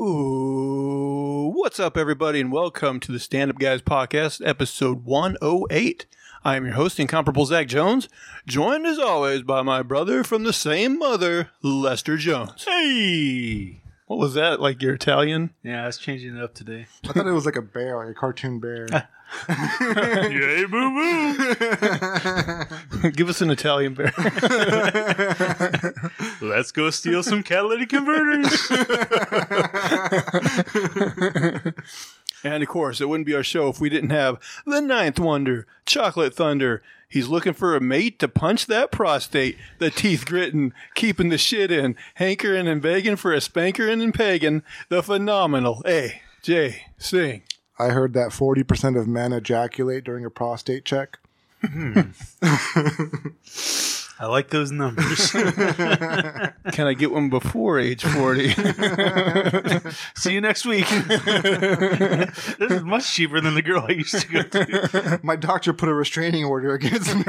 Ooh, what's up, everybody, and welcome to the Stand Up Guys Podcast, episode 108. I am your host, Incomparable Zach Jones, joined as always by my brother from the same mother, Lester Jones. Hey! What was that? Like your Italian? Yeah, I was changing it up today. I thought it was like a bear, like a cartoon bear. Yay, boo boo! Give us an Italian bear. Let's go steal some catalytic converters. and of course, it wouldn't be our show if we didn't have the ninth wonder, Chocolate Thunder. He's looking for a mate to punch that prostate, the teeth gritting, keeping the shit in, hankering and begging for a spankering and pegging, the phenomenal A. J. Sing. I heard that 40% of men ejaculate during a prostate check. I like those numbers. Can I get one before age 40? See you next week. this is much cheaper than the girl I used to go to. My doctor put a restraining order against me.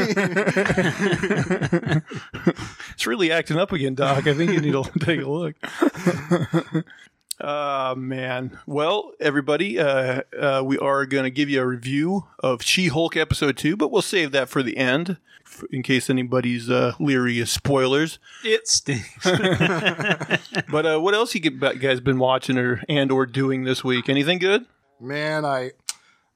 it's really acting up again, Doc. I think you need to take a look. Uh, man. Well, everybody, uh, uh, we are going to give you a review of She Hulk episode two, but we'll save that for the end f- in case anybody's uh, leery of spoilers. It stinks. But uh, what else you guys been watching or and or doing this week? Anything good? Man, I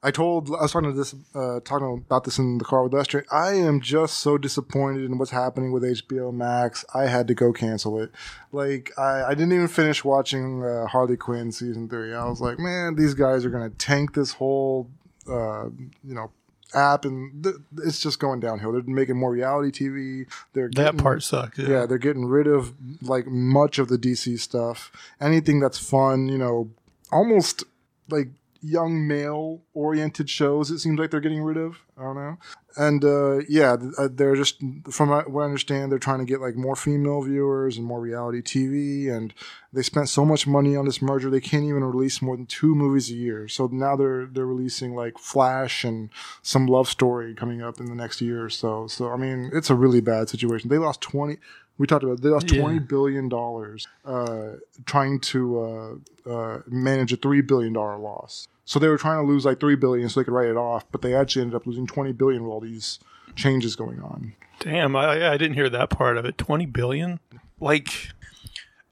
I told I was talking to this uh, talking about this in the car with Lester. I am just so disappointed in what's happening with HBO Max. I had to go cancel it. Like I, I didn't even finish watching uh, Harley Quinn season three. I was like, man, these guys are gonna tank this whole uh, you know app, and th- it's just going downhill. They're making more reality TV. They're That getting- part sucked. yeah, they're getting rid of like much of the DC stuff. Anything that's fun, you know, almost like young male oriented shows. It seems like they're getting rid of. I don't know. And uh, yeah, uh, they're just from what I understand, they're trying to get like more female viewers and more reality TV. And they spent so much money on this merger, they can't even release more than two movies a year. So now they're they're releasing like Flash and some love story coming up in the next year or so. So I mean, it's a really bad situation. They lost twenty. We talked about they lost Yeah. twenty billion dollars uh, trying to uh, uh, manage a three billion dollar loss. So they were trying to lose like three billion so they could write it off, but they actually ended up losing twenty billion with all these changes going on. Damn, I, I didn't hear that part of it. 20 billion? Like,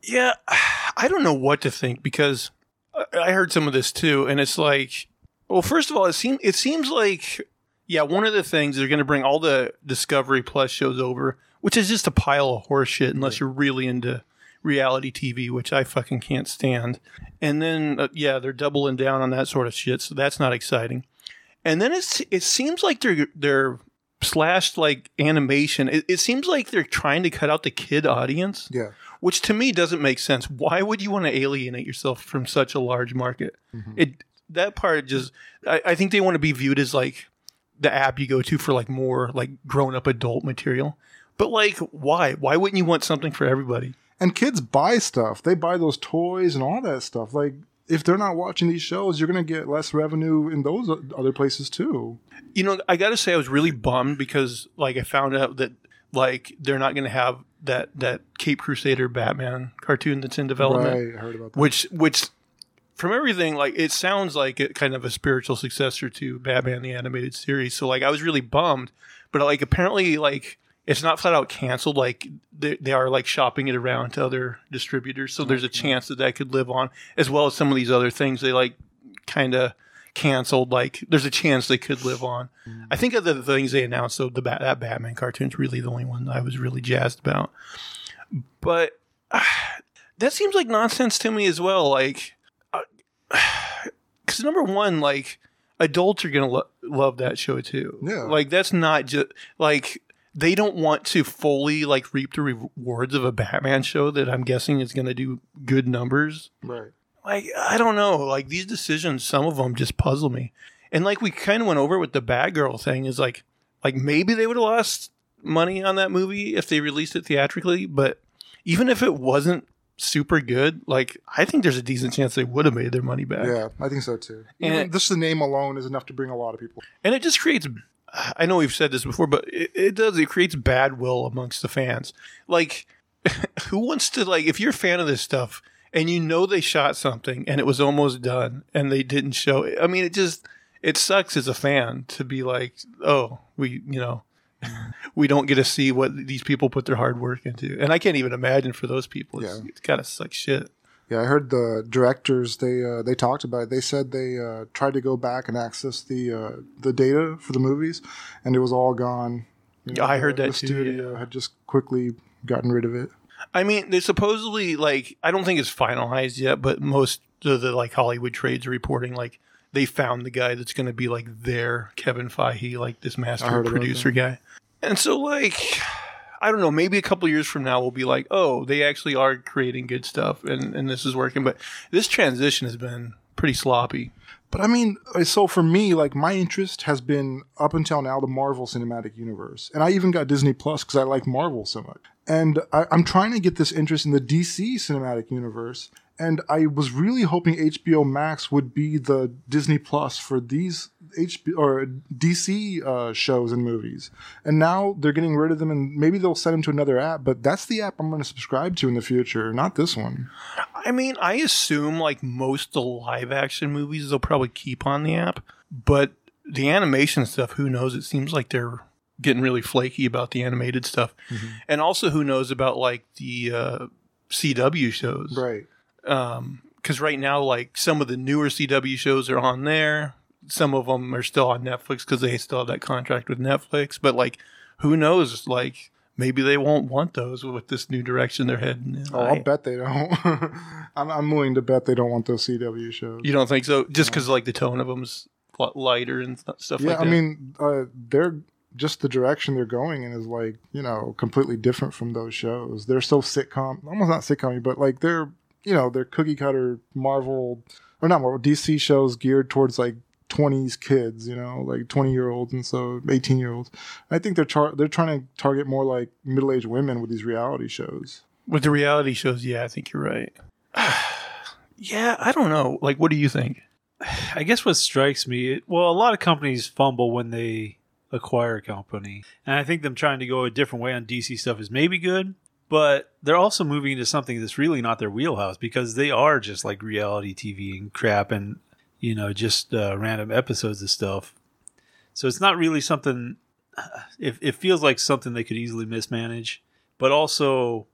yeah, I don't know what to think because I- I heard some of this too. And it's like, well, first of all, it, seem, it seems like, yeah, one of the things they're going to bring all the Discovery Plus shows over, which is just a pile of horseshit unless you're really into reality TV, which I fucking can't stand. And then, uh, yeah, they're doubling down on that sort of shit. So that's not exciting. And then it's, it seems like they're, they're, slashed like animation. It, it seems like they're trying to cut out the kid audience, Yeah, which to me doesn't make sense. Why would you want to alienate yourself from such a large market? It that part just I, I think they want to be viewed as like the app you go to for like more like grown up adult material. But like why? Why wouldn't you want something for everybody? and kids buy stuff. They buy those toys and all that stuff. Like if they're not watching these shows, you're going to get less revenue in those other places too. You know, I got to say I was really bummed because like I found out that like they're not going to have that that Caped Crusader Batman cartoon that's in development. Right, I heard about that. which which from everything like it sounds like it kind of a spiritual successor to Batman the animated series. So like I was really bummed, but like apparently like it's not flat out canceled. Like they, they are like shopping it around to other distributors. So there's a chance that that could live on as well as some of these other things they like kind of canceled. Like there's a chance they could live on. Mm. I think of the things they announced. So the Bat- that Batman cartoon's really the only one I was really jazzed about. But that seems like nonsense to me as well. Like, uh, because number one, like adults are gonna lo- love that show too. Yeah. like that's not just like they don't want to fully like reap the rewards of a Batman show that I'm guessing is gonna do good numbers. right. Like I don't know, like these decisions, some of them just puzzle me. And like we kind of went over with the Batgirl thing, is like like maybe they would have lost money on that movie if they released it theatrically, but even if it wasn't super good, like I think there's a decent chance they would have made their money back. Yeah, I think so too. And- Even just the name alone is enough to bring a lot of people. And it just creates I know we've said this before, but it, it does it creates bad will amongst the fans. Like who wants to like if you're a fan of this stuff and you know they shot something and it was almost done and they didn't show it. I mean, it just it sucks as a fan to be like, oh, we you know. we don't get to see what these people put their hard work into, and I can't even imagine for those people. It's, Yeah. it's gotta suck shit. Yeah, I heard the directors they uh, they talked about it. They said they uh, tried to go back and access the uh, the data for the movies, and it was all gone. You Yeah, I heard the, that the too, studio yeah. had just quickly gotten rid of it. I mean, they supposedly like I don't think it's finalized yet, but most of the like Hollywood trades are reporting like they found the guy that's going to be like their Kevin Feige, like this master producer guy. And so like I don't know, maybe a couple years from now we'll be like, oh, they actually are creating good stuff and and this is working. But this transition has been pretty sloppy. But I mean, uh, so for me, like my interest has been up until now the Marvel Cinematic Universe, and I even got Disney Plus because I like Marvel so much. And I, I'm trying to get this interest in the DC Cinematic Universe, and I was really hoping HBO Max would be the Disney Plus for these HBO or DC uh, shows and movies. And now they're getting rid of them, and maybe they'll send them to another app. But that's the app I'm going to subscribe to in the future, not this one. I mean, I assume like most of the live action movies they'll probably keep on the app, but the animation stuff, who knows? It seems like they're getting really flaky about the animated stuff. And also who knows about like the uh, CW shows. Right. Um cuz right now like some of the newer CW shows are on there. Some of them are still on Netflix cuz they still have that contract with Netflix, but like who knows like maybe they won't want those with this new direction they're heading in. Oh, I- I'll bet they don't. I'm, I'm willing to bet they don't want those CW shows. You don't think so? Just because like the tone of them's lighter and st- stuff yeah, like that. I mean, uh, they're just the direction they're going in is like you know completely different from those shows. They're so sitcom, almost not sitcom, but like they're you know they're cookie cutter Marvel or not Marvel DC shows geared towards like 20s kids, you know, like 20 year olds and so 18 year olds. I think they're char- they're trying to target more like middle aged women with these reality shows. with the reality shows, yeah, I think you're right. yeah, I don't know. Like, what do you think? I guess what strikes me, well, a lot of companies fumble when they acquire a company, and I think them trying to go a different way on DC stuff is maybe good, but they're also moving into something that's really not their wheelhouse because they are just like reality TV and crap, and you know, just uh, random episodes of stuff. So it's not really something. It, it feels like something they could easily mismanage, but also,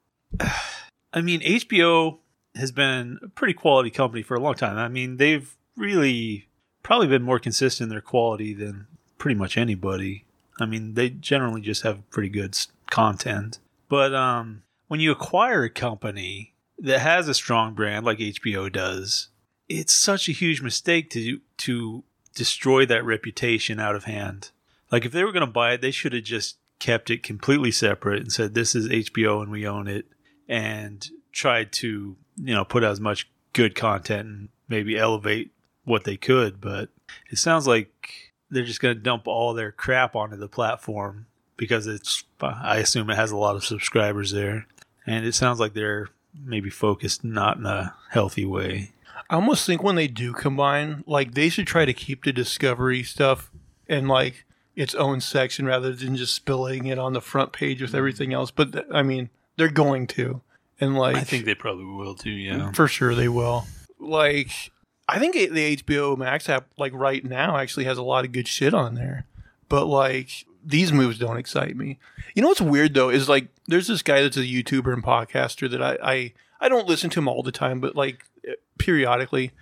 I mean, HBO has been a pretty quality company for a long time. I mean, they've really probably been more consistent in their quality than pretty much anybody. I mean, they generally just have pretty good content. But um, when you acquire a company that has a strong brand like HBO does, it's such a huge mistake to to destroy that reputation out of hand. Like if they were going to buy it, they should have just kept it completely separate and said this is HBO and we own it and tried to, you know, put out as much good content and maybe elevate what they could, but it sounds like they're just going to dump all their crap onto the platform because it's I assume it has a lot of subscribers there and it sounds like they're maybe focused not in a healthy way. I almost think when they do combine, like they should try to keep the Discovery stuff in like its own section rather than just spilling it on the front page with everything else. But th- I mean, they're going to, and like I think they probably will too, yeah. for sure they will. Like, I think the HBO Max app, like right now, actually has a lot of good shit on there. But like, these moves don't excite me. You know what's weird though is like, there's this guy that's a YouTuber and podcaster that I I, I don't listen to him all the time, but like eh, periodically,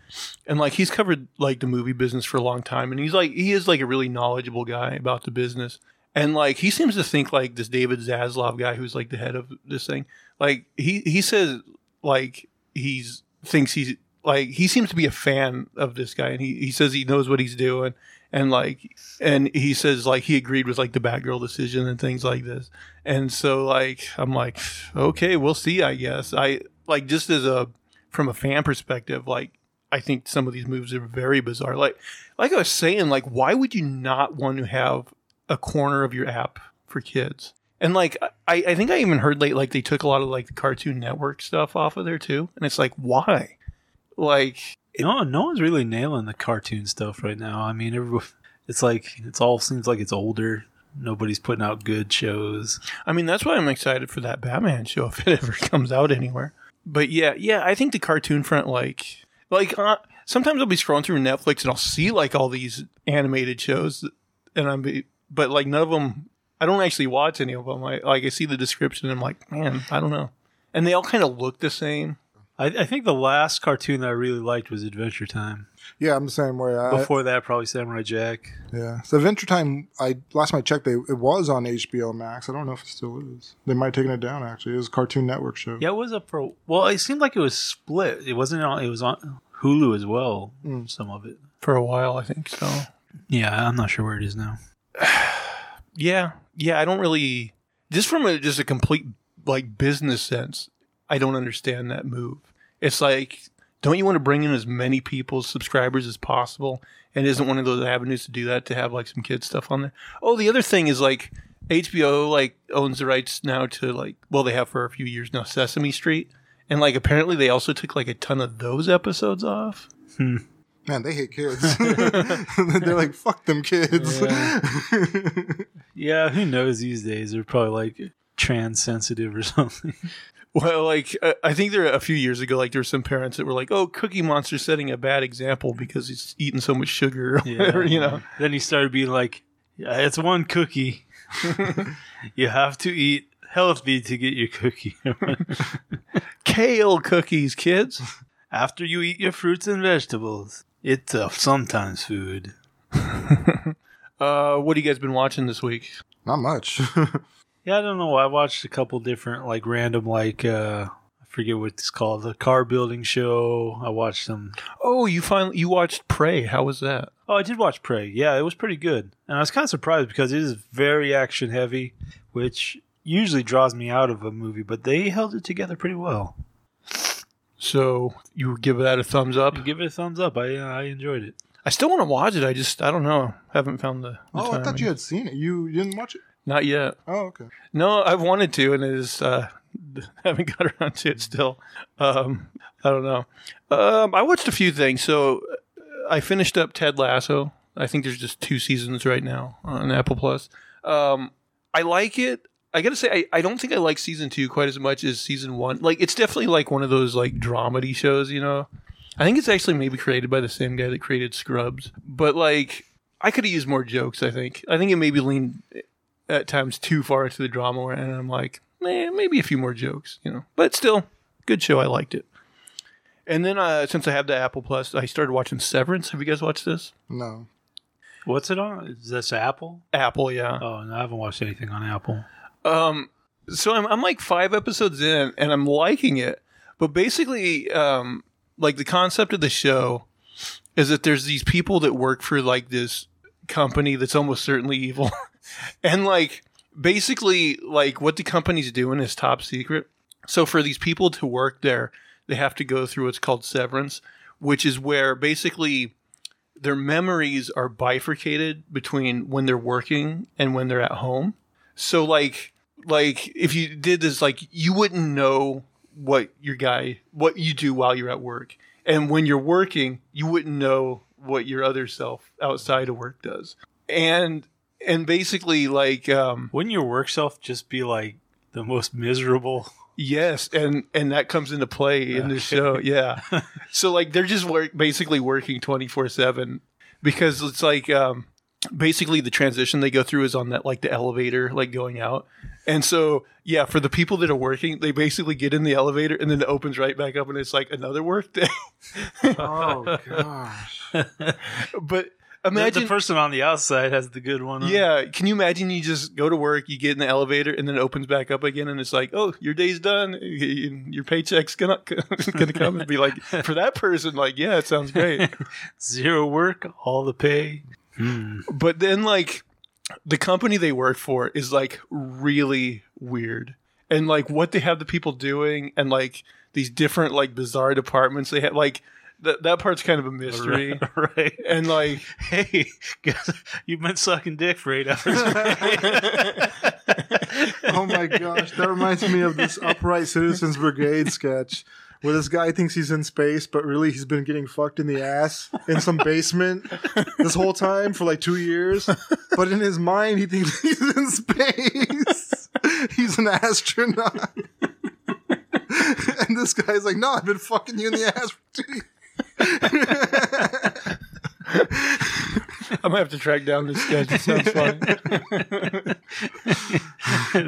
and like he's covered like the movie business for a long time, and he's like he is like a really knowledgeable guy about the business. And like he seems to think like this David Zaslav guy who's like the head of this thing. Like he he says like he's thinks he's like he seems to be a fan of this guy and he, he says he knows what he's doing and like and he says like he agreed with like the Batgirl decision and things like this. And so like I'm like, okay, we'll see, I guess. I like just as a from a fan perspective, like I think some of these moves are very bizarre. Like like I was saying, like why would you not want to have a corner of your app for kids? And like I, I think I even heard like like they took a lot of like the Cartoon Network stuff off of there too. And it's like, why? Like No, no one's really nailing the cartoon stuff right now. I mean, it's like it's all seems like it's older. Nobody's putting out good shows. I mean, that's why I'm excited for that Batman show if it ever comes out anywhere. but yeah, yeah, I think the cartoon front, like, like uh, sometimes I'll be scrolling through Netflix and I'll see like all these animated shows, and I'm, be, but like none of them, I don't actually watch any of them. I like I see the description and I'm like, man, I don't know, and they all kind of look the same. I, I think the last cartoon that I really liked was Adventure Time. Yeah, I'm the same way. I, Before that, probably Samurai Jack. yeah. So Adventure Time, I last time I checked, they it was on HBO Max. I don't know if it still is. They might have taken it down. Actually, it was a Cartoon Network show. Yeah, it was up for. Well, it seemed like it was split. It wasn't on. It was on Hulu as well. Mm. Some of it. For a while, I think so. Yeah, I'm not sure where it is now. Yeah, yeah, I don't really just from a just a complete like business sense. I don't understand that move. It's like, don't you want to bring in as many people, subscribers as possible? And isn't one of those avenues to do that to have like some kids stuff on there? Oh, the other thing is like HBO like owns the rights now to like well they have for a few years now Sesame Street, and like apparently they also took like a ton of those episodes off. Hmm. Man, they hate kids. They're like, fuck them kids. Yeah, who knows these days? They're probably like trans sensitive or something. Well, like I think there a few years ago, like there were some parents that were like, "Oh, Cookie Monster's setting a bad example because he's eating so much sugar," or whatever, you know. Then he started being like, yeah, "It's one cookie. you have to eat healthy to get your cookie. Kale cookies, kids. After you eat your fruits and vegetables, it's a sometimes food." Uh, what have you guys been watching this week? Not much. Yeah, I don't know. I watched a couple different, like random, like uh I forget what it's called, the car building show. I watched them. Oh, you finally you watched Prey. How was that? Oh, I did watch Prey. Yeah, it was pretty good, and I was kind of surprised because it is very action heavy, which usually draws me out of a movie. But they held it together pretty well. So you give that a thumbs up? Give it a thumbs up. I uh, I enjoyed it. I still want to watch it. I just I don't know. Haven't found the. the oh, I time. thought you had seen it. You, you didn't watch it? Not yet. Oh, okay. No, I've wanted to, and it is uh, haven't got around to it still. Um, I don't know. Um, I watched a few things. So uh, I finished up Ted Lasso. I think there's just two seasons right now on Apple Plus. Um, I like it. I gotta say, I, I don't think I like season two quite as much as season one. Like, it's definitely like one of those like dramedy shows, you know. I think it's actually maybe created by the same guy that created Scrubs, but like I could have used more jokes. I think. I think it maybe leaned at times too far into the drama, and I'm like, eh, maybe a few more jokes, you know. But still, good show. I liked it. And then uh, since I have the Apple Plus, I started watching Severance. Have you guys watched this? No. What's it on? Is this Apple? Apple, yeah. Oh, no, I haven't watched anything on Apple. Um, so I'm I'm like five episodes in, and I'm liking it. But basically, um, like the concept of the show is that there's these people that work for like this company that's almost certainly evil, and like basically like what the company's doing is top secret. So for these people to work there, they have to go through what's called severance, which is where basically their memories are bifurcated between when they're working and when they're at home. So like like if you did this like you wouldn't know what your guy what you do while you're at work. And when you're working, you wouldn't know what your other self outside of work does. And and basically like um Wouldn't your work self just be like the most miserable? Yes, and and that comes into play in the show. Yeah, so like they're just work basically working twenty four seven because it's like um, basically the transition they go through is on that like the elevator like going out, and so yeah, for the people that are working, they basically get in the elevator and then it opens right back up and it's like another work day. Oh gosh. but The, imagine the person on the outside has the good one. on. Yeah, can you imagine you just go to work, you get in the elevator, and then it opens back up again, and it's like, oh, your day's done, your paycheck's gonna gonna come and be like, for that person, like, yeah, it sounds great, Zero work, all the pay. Hmm. but then like the company they work for is like really weird, and like what they have the people doing, and like these different like bizarre departments they have, like that that part's kind of a mystery, right. and like Hey, guess you've been sucking dick for eight hours. oh my gosh, that reminds me of this Upright Citizens Brigade sketch where this guy thinks he's in space, but really he's been getting fucked in the ass in some basement this whole time for like two years. But in his mind, he thinks he's in space. He's an astronaut. and this guy's like, "No, I've been fucking you in the ass for two years." I'm gonna have to track down this sketch. It sounds fun.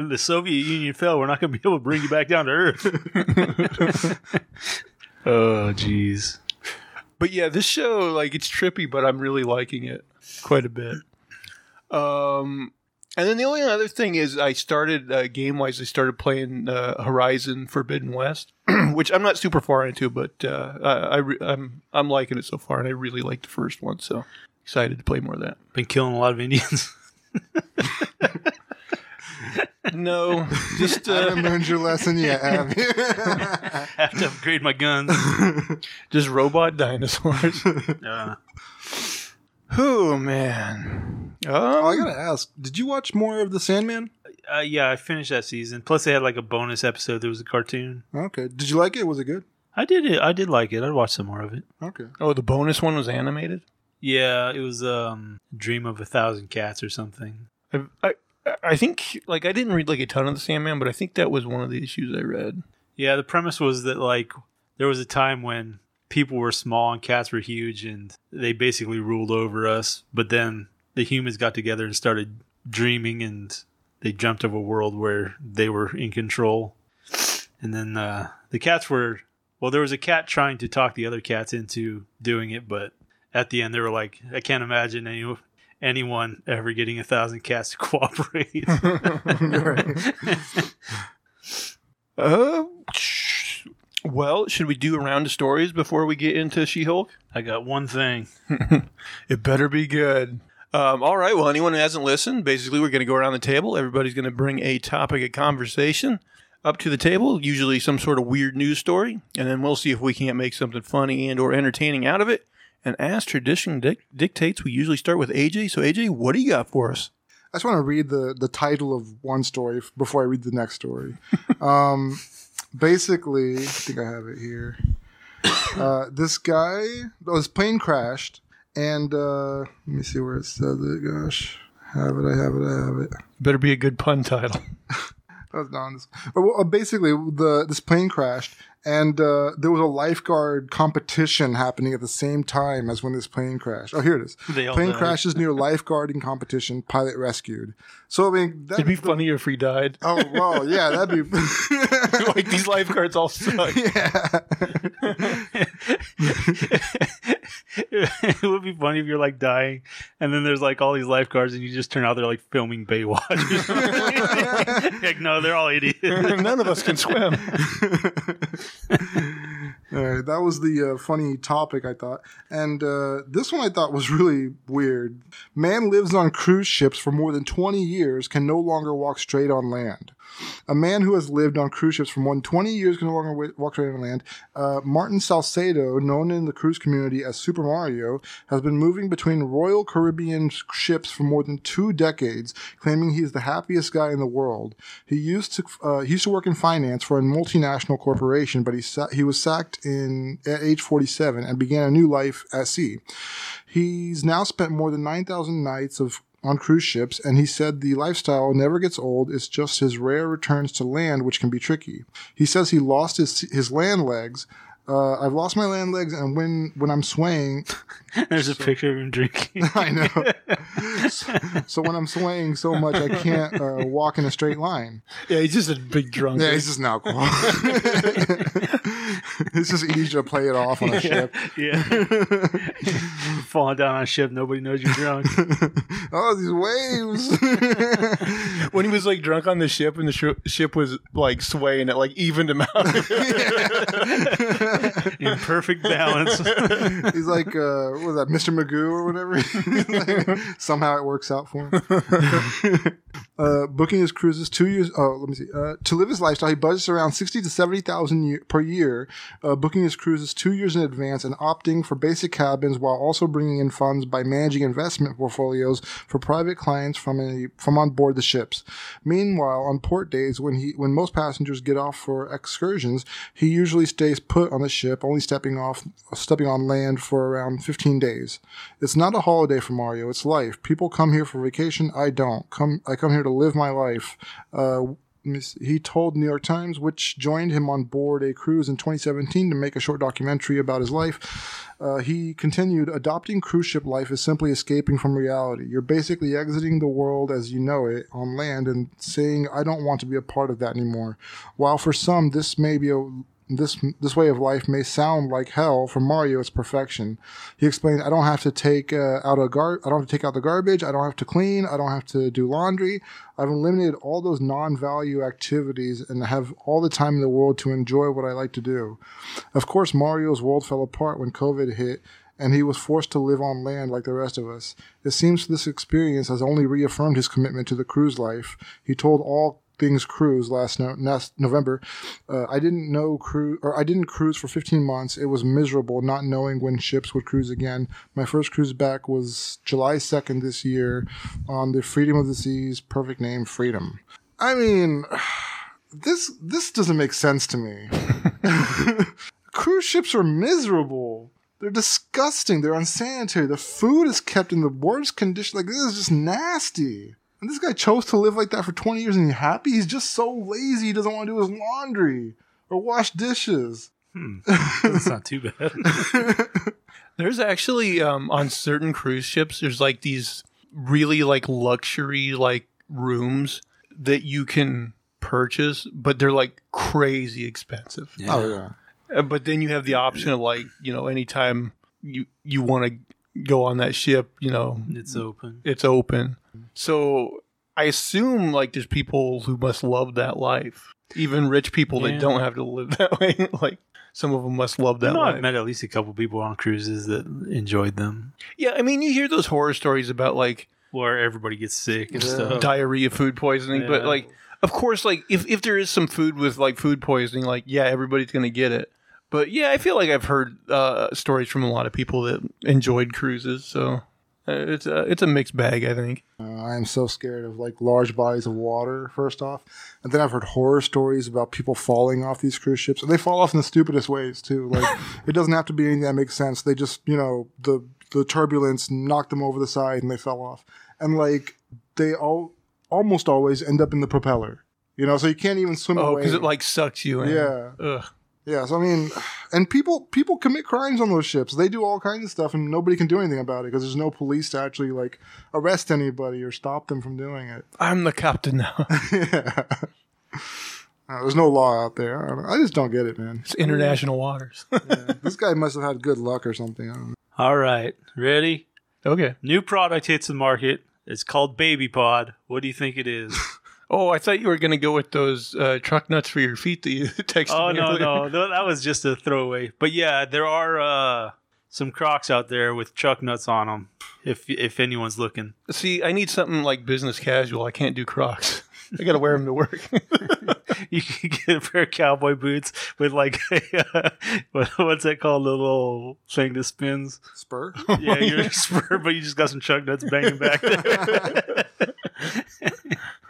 the Soviet Union fell. We're not going to be able to bring you back down to Earth. oh, jeez. But yeah, this show, like, it's trippy, but I'm really liking it quite a bit. Um, and then the only other thing is, I started uh, game wise. I started playing uh, Horizon Forbidden West, which I'm not super far into, but uh, I, I re- I'm I'm liking it so far, and I really like the first one. So excited to play more of that. Been killing a lot of Indians. No, just I uh, haven't learned your lesson yet, have you? Have to upgrade my guns. just robot dinosaurs. Oh man. Um, oh, I gotta ask, did you watch more of The Sandman? uh, yeah, I finished that season. Plus, they had like a bonus episode. There was a cartoon. Okay. Did you like it? Was it good? I did it. I did like it. I'd watch some more of it. Okay. oh, the bonus one was animated. Yeah, it was um, Dream of a Thousand Cats or something. I, I I think like I didn't read like a ton of the Sandman, but I think that was one of the issues I read. Yeah, the premise was that like there was a time when people were small and cats were huge and they basically ruled over us, but then the humans got together and started dreaming and they jumped of a world where they were in control. And then uh, the cats were well, there was a cat trying to talk the other cats into doing it, but at the end they were like, I can't imagine any anyone ever getting a thousand cats to cooperate. Uh, well, should we do a round of stories before we get into She-Hulk? I got one thing. It better be good. Um, all right. Well, anyone who hasn't listened, basically, we're going to go around the table. Everybody's going to bring a topic of conversation up to the table, usually some sort of weird news story, and then we'll see if we can't make something funny and or entertaining out of it. And as tradition dic- dictates, we usually start with AJ. So, AJ, what do you got for us? I just want to read the, the title of one story before I read the next story. um, basically, I think I have it here. Uh, this guy, oh, his plane crashed, and uh, let me see where it says it. Gosh, have it, I have it, I have it. Better be a good pun title. That's not on this. But, well, basically, the this plane crashed, and uh, there was a lifeguard competition happening at the same time as when this plane crashed. Oh, here it is. They plane died. crashes near lifeguarding competition. Pilot rescued. So I mean, that, It'd be funnier if he died. Oh well, yeah, that'd be. like these lifeguards all suck. yeah. it would be funny if you're like dying and then there's like all these lifeguards and you just turn out they're like filming Baywatch. like, no, they're all idiots. None of us can swim. All right, that was the uh, funny topic I thought, and uh, this one I thought was really weird. Man lives on cruise ships for more than twenty years can no longer walk straight on land. A man who has lived on cruise ships for more than 20 years can no longer walk straight on land. Uh, Martin Salcedo, known in the cruise community as Super Mario, has been moving between Royal Caribbean ships for more than two decades, claiming he is the happiest guy in the world. He used to uh, he used to work in finance for a multinational corporation, but he sa- he was sacked in at age 47 and began a new life at sea. He's now spent more than 9,000 nights of on cruise ships, and he said the lifestyle never gets old. It's just his rare returns to land, which can be tricky. He says he lost his his land legs. Uh, I've lost my land legs, and when when I'm swaying, There's a picture of him drinking. I know. so, so when I'm swaying so much, I can't uh, walk in a straight line. Yeah, he's just a big drunk. Yeah, he's just now cool. it's just easy to play it off on a ship. yeah. Falling down on a ship, nobody knows you're drunk. oh, these waves. when he was like drunk on the ship and the sh- ship was like swaying, it like evened him out. In perfect balance. He's like, uh, what was that, Mr. Magoo or whatever? Somehow it works out for him. Uh, booking his cruises two years. Oh, let me see. Uh, to live his lifestyle, he budgets around sixty to seventy thousand per year. Uh, booking his cruises two years in advance and opting for basic cabins while also bringing in funds by managing investment portfolios for private clients from a from on board the ships. Meanwhile, on port days when he when most passengers get off for excursions, he usually stays put on the ship, only stepping off stepping on land for around 15 days. It's not a holiday for Mario, it's life. People come here for vacation, I don't. Come I come here to live my life. Uh he told New York Times, which joined him on board a cruise in 2017 to make a short documentary about his life. Uh, he continued, adopting cruise ship life is simply escaping from reality. You're basically exiting the world as you know it on land and saying, I don't want to be a part of that anymore. While for some, this may be a this this way of life may sound like hell. For Mario, it's perfection. He explained, "I don't have to take uh, out a gar. I don't have to take out the garbage. I don't have to clean. I don't have to do laundry. I've eliminated all those non-value activities and have all the time in the world to enjoy what I like to do." Of course, Mario's world fell apart when COVID hit. And he was forced to live on land like the rest of us. It seems this experience has only reaffirmed his commitment to the cruise life. He told all things cruise last, no, last November. Uh, I didn't know cruise, or I didn't cruise for 15 months. It was miserable not knowing when ships would cruise again. My first cruise back was July 2nd this year on the Freedom of the Seas. Perfect name, Freedom. I mean, this this doesn't make sense to me. cruise ships are miserable. They're disgusting. They're unsanitary. The food is kept in the worst condition. Like this is just nasty. And this guy chose to live like that for 20 years and he's happy. He's just so lazy. He doesn't want to do his laundry or wash dishes. Hmm. That's not too bad. There's actually um, on certain cruise ships, there's like these really like luxury like rooms that you can purchase, but they're like crazy expensive. Yeah. Oh, yeah. Uh, But then you have the option of like you know anytime you you want to go on that ship, you know It's open. it's open. So I assume like there's people who must love that life, even rich people Yeah. that don't have to live that way. like some of them must love I that know life. I've met at least a couple people on cruises that enjoyed them, yeah, I mean you hear those horror stories about like where everybody gets sick and Yeah. stuff. diarrhea, food poisoning, but like of course like if if there is some food with like food poisoning, like yeah, everybody's gonna get it. But yeah, I feel like I've heard uh, stories from a lot of people that enjoyed cruises. So uh, it's a it's a mixed bag, I think. Uh, I am so scared of like large bodies of water, first off. And then I've heard horror stories about people falling off these cruise ships. And they fall off in the stupidest ways, too. Like, it doesn't have to be anything that makes sense. They just, you know, the, the turbulence knocked them over the side and they fell off. And like, they all almost always end up in the propeller. You know, so you can't even swim Oh, away. because it like sucks you in. Yeah. Ugh. Yeah, so I mean, and people people commit crimes on those ships. They do all kinds of stuff, and nobody can do anything about it because there's no police to actually like arrest anybody or stop them from doing it. I'm the captain now. yeah. Uh, there's no law out there. I, don't. I just don't get it, man. It's international waters. Yeah. This guy must have had good luck or something. I don't know. All right, ready? okay. New product hits the market. It's called Baby Pod. What do you think it is? Oh, I thought you were going to go with those uh, truck nuts for your feet that you texted oh me no, earlier. no, no, that was just a throwaway. But yeah, there are uh, some Crocs out there with truck nuts on them. If if anyone's looking, See, I need something like business casual. I can't do Crocs. I got to wear them to work. you can get a pair of cowboy boots with like a, uh, what, what's that called? The little thing that spins. Spur? Yeah, you're a spur, but you just got some chuck nuts banging back there.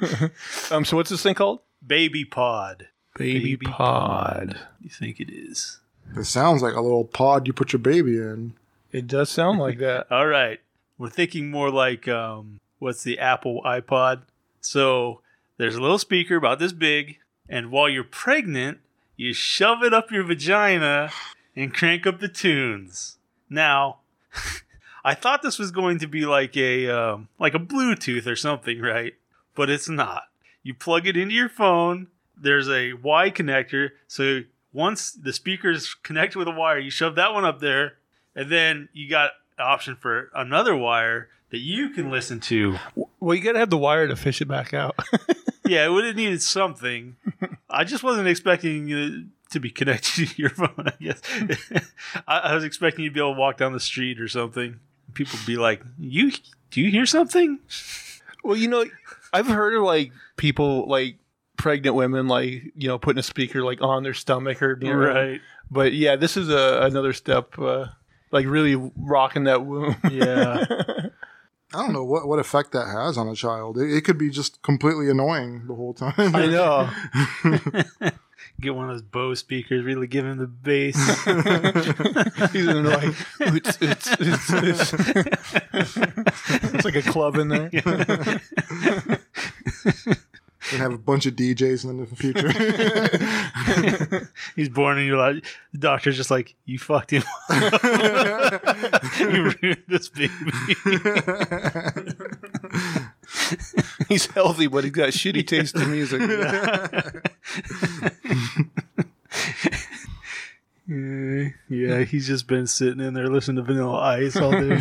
um, so what's this thing called? Baby Pod. Baby, Baby pod. You think it is? It sounds like a little pod you put your baby in. It does sound like that. All right. We're thinking more like um, what's the Apple iPod? So there's a little speaker about this big, and while you're pregnant, you shove it up your vagina and crank up the tunes. Now, I thought this was going to be like a um, like a Bluetooth or something, right? But it's not. You plug it into your phone. There's a Y connector, so once the speaker's connected with a wire, you shove that one up there, and then you got an option for another wire that you can listen to. Well, you got to have the wire to fish it back out. Yeah, it would have needed something. I just wasn't expecting it to be connected to your phone. I guess I, I was expecting you to be able to walk down the street or something. People would be like, "You do you hear something?" well, you know, I've heard of like people like pregnant women like you know putting a speaker like on their stomach or near them. Right? But yeah, this is a, another step, uh, like really rocking that womb. Yeah. I don't know what, what effect that has on a child. It, it could be just completely annoying the whole time. I know. Get one of those Bose speakers, really give him the bass. He's in there like it's it's it's, it's, it's like a club in there. and have a bunch of DJs in the future. He's born and you're like, the doctor's just like, you fucked him. you ruined this baby. He's healthy, but he's got shitty taste in music. Yeah, yeah, he's just been sitting in there listening to Vanilla Ice all day.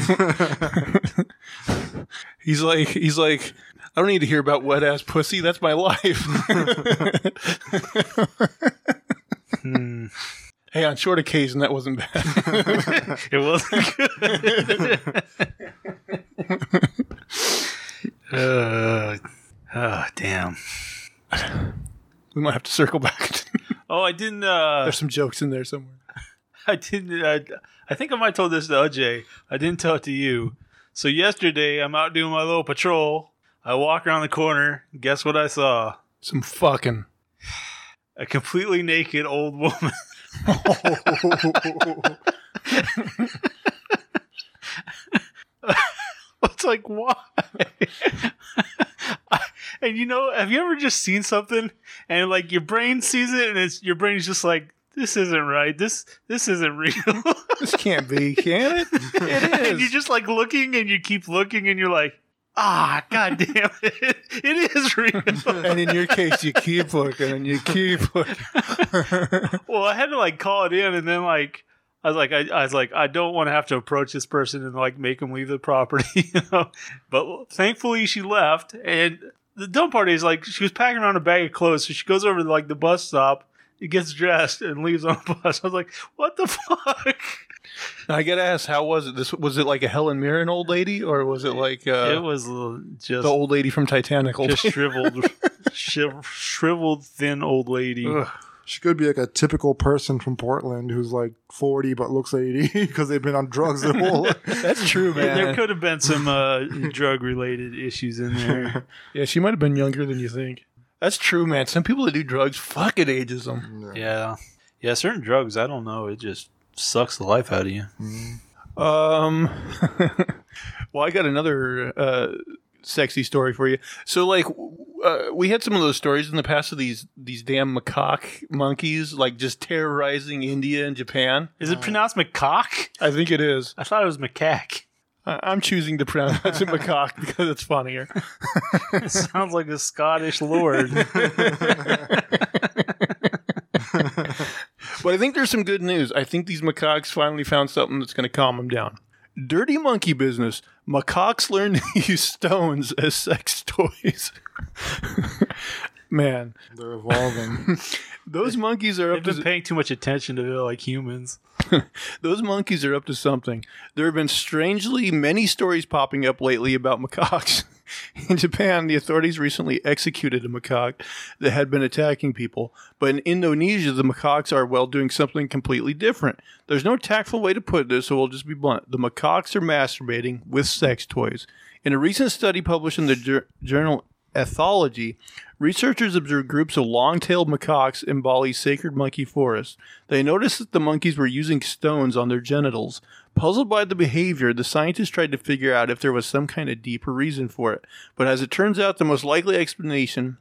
He's like, he's like, I don't need to hear about wet ass pussy. That's my life. Hmm. Hey, on short occasion, that wasn't bad. It wasn't good. Uh, oh, damn. we might have to circle back. Oh, I didn't. Uh, There's some jokes in there somewhere. I didn't. I, I think I might have told this to Ajay. I didn't tell it to you. So yesterday, I'm out doing my little patrol. I walk around the corner. Guess what I saw? Some fucking. A completely naked old woman. it's like why? and you know, have you ever just seen something and like your brain sees it and it's your brain's just like this isn't right. This this isn't real. This can't be, can it? It and you're just like looking and you keep looking and you're like, ah, god damn it. It is real. and in your case, you keep looking and you keep looking. well, I had to like call it in, and then like I was like, I, I was like, I don't want to have to approach this person and like make him leave the property, you know. But thankfully, she left, and the dumb part is like she was packing around a bag of clothes, so she goes over to like the bus stop, gets dressed, and leaves on the bus. I was like, what the fuck? I gotta ask, how was it? This was it like a Helen Mirren old lady, or was it like uh, it was just the old lady from Titanic? Old just shriveled, shriveled, thin old lady. Ugh. She could be like a typical person from Portland who's like 40 but looks 80 because they've been on drugs their whole life. That's true, man. There could have been some uh, drug related issues in there. yeah, she might have been younger than you think. That's true, man. Some people that do drugs fucking ages them. Yeah. Yeah, certain drugs, I don't know. It just sucks the life out of you. Um, well, I got another uh, sexy story for you. So, like, w- uh, we had some of those stories in the past of these these damn macaque monkeys, like just terrorizing India and Japan. Is it pronounced macaque? I think it is. I thought it was macaque. I- I'm choosing to pronounce it macaque because it's funnier. It sounds like a Scottish lord. But I think there's some good news. I think these macaques finally found something that's going to calm them down. Dirty monkey business. Macaques learn to use stones as sex toys. Man, They're evolving. those monkeys are They've up been to paying too much attention to it like humans. those monkeys are up to something. There have been strangely many stories popping up lately about macaques. In Japan, the authorities recently executed a macaque that had been attacking people. But in Indonesia, the macaques are, well, doing something completely different. There's no tactful way to put this, so we'll just be blunt. The macaques are masturbating with sex toys. In a recent study published in the journal Ethology, researchers observed groups of long-tailed macaques in Bali's sacred monkey forest. They noticed that the monkeys were using stones on their genitals. Puzzled by the behavior, the scientists tried to figure out if there was some kind of deeper reason for it. But as it turns out, the most likely explanation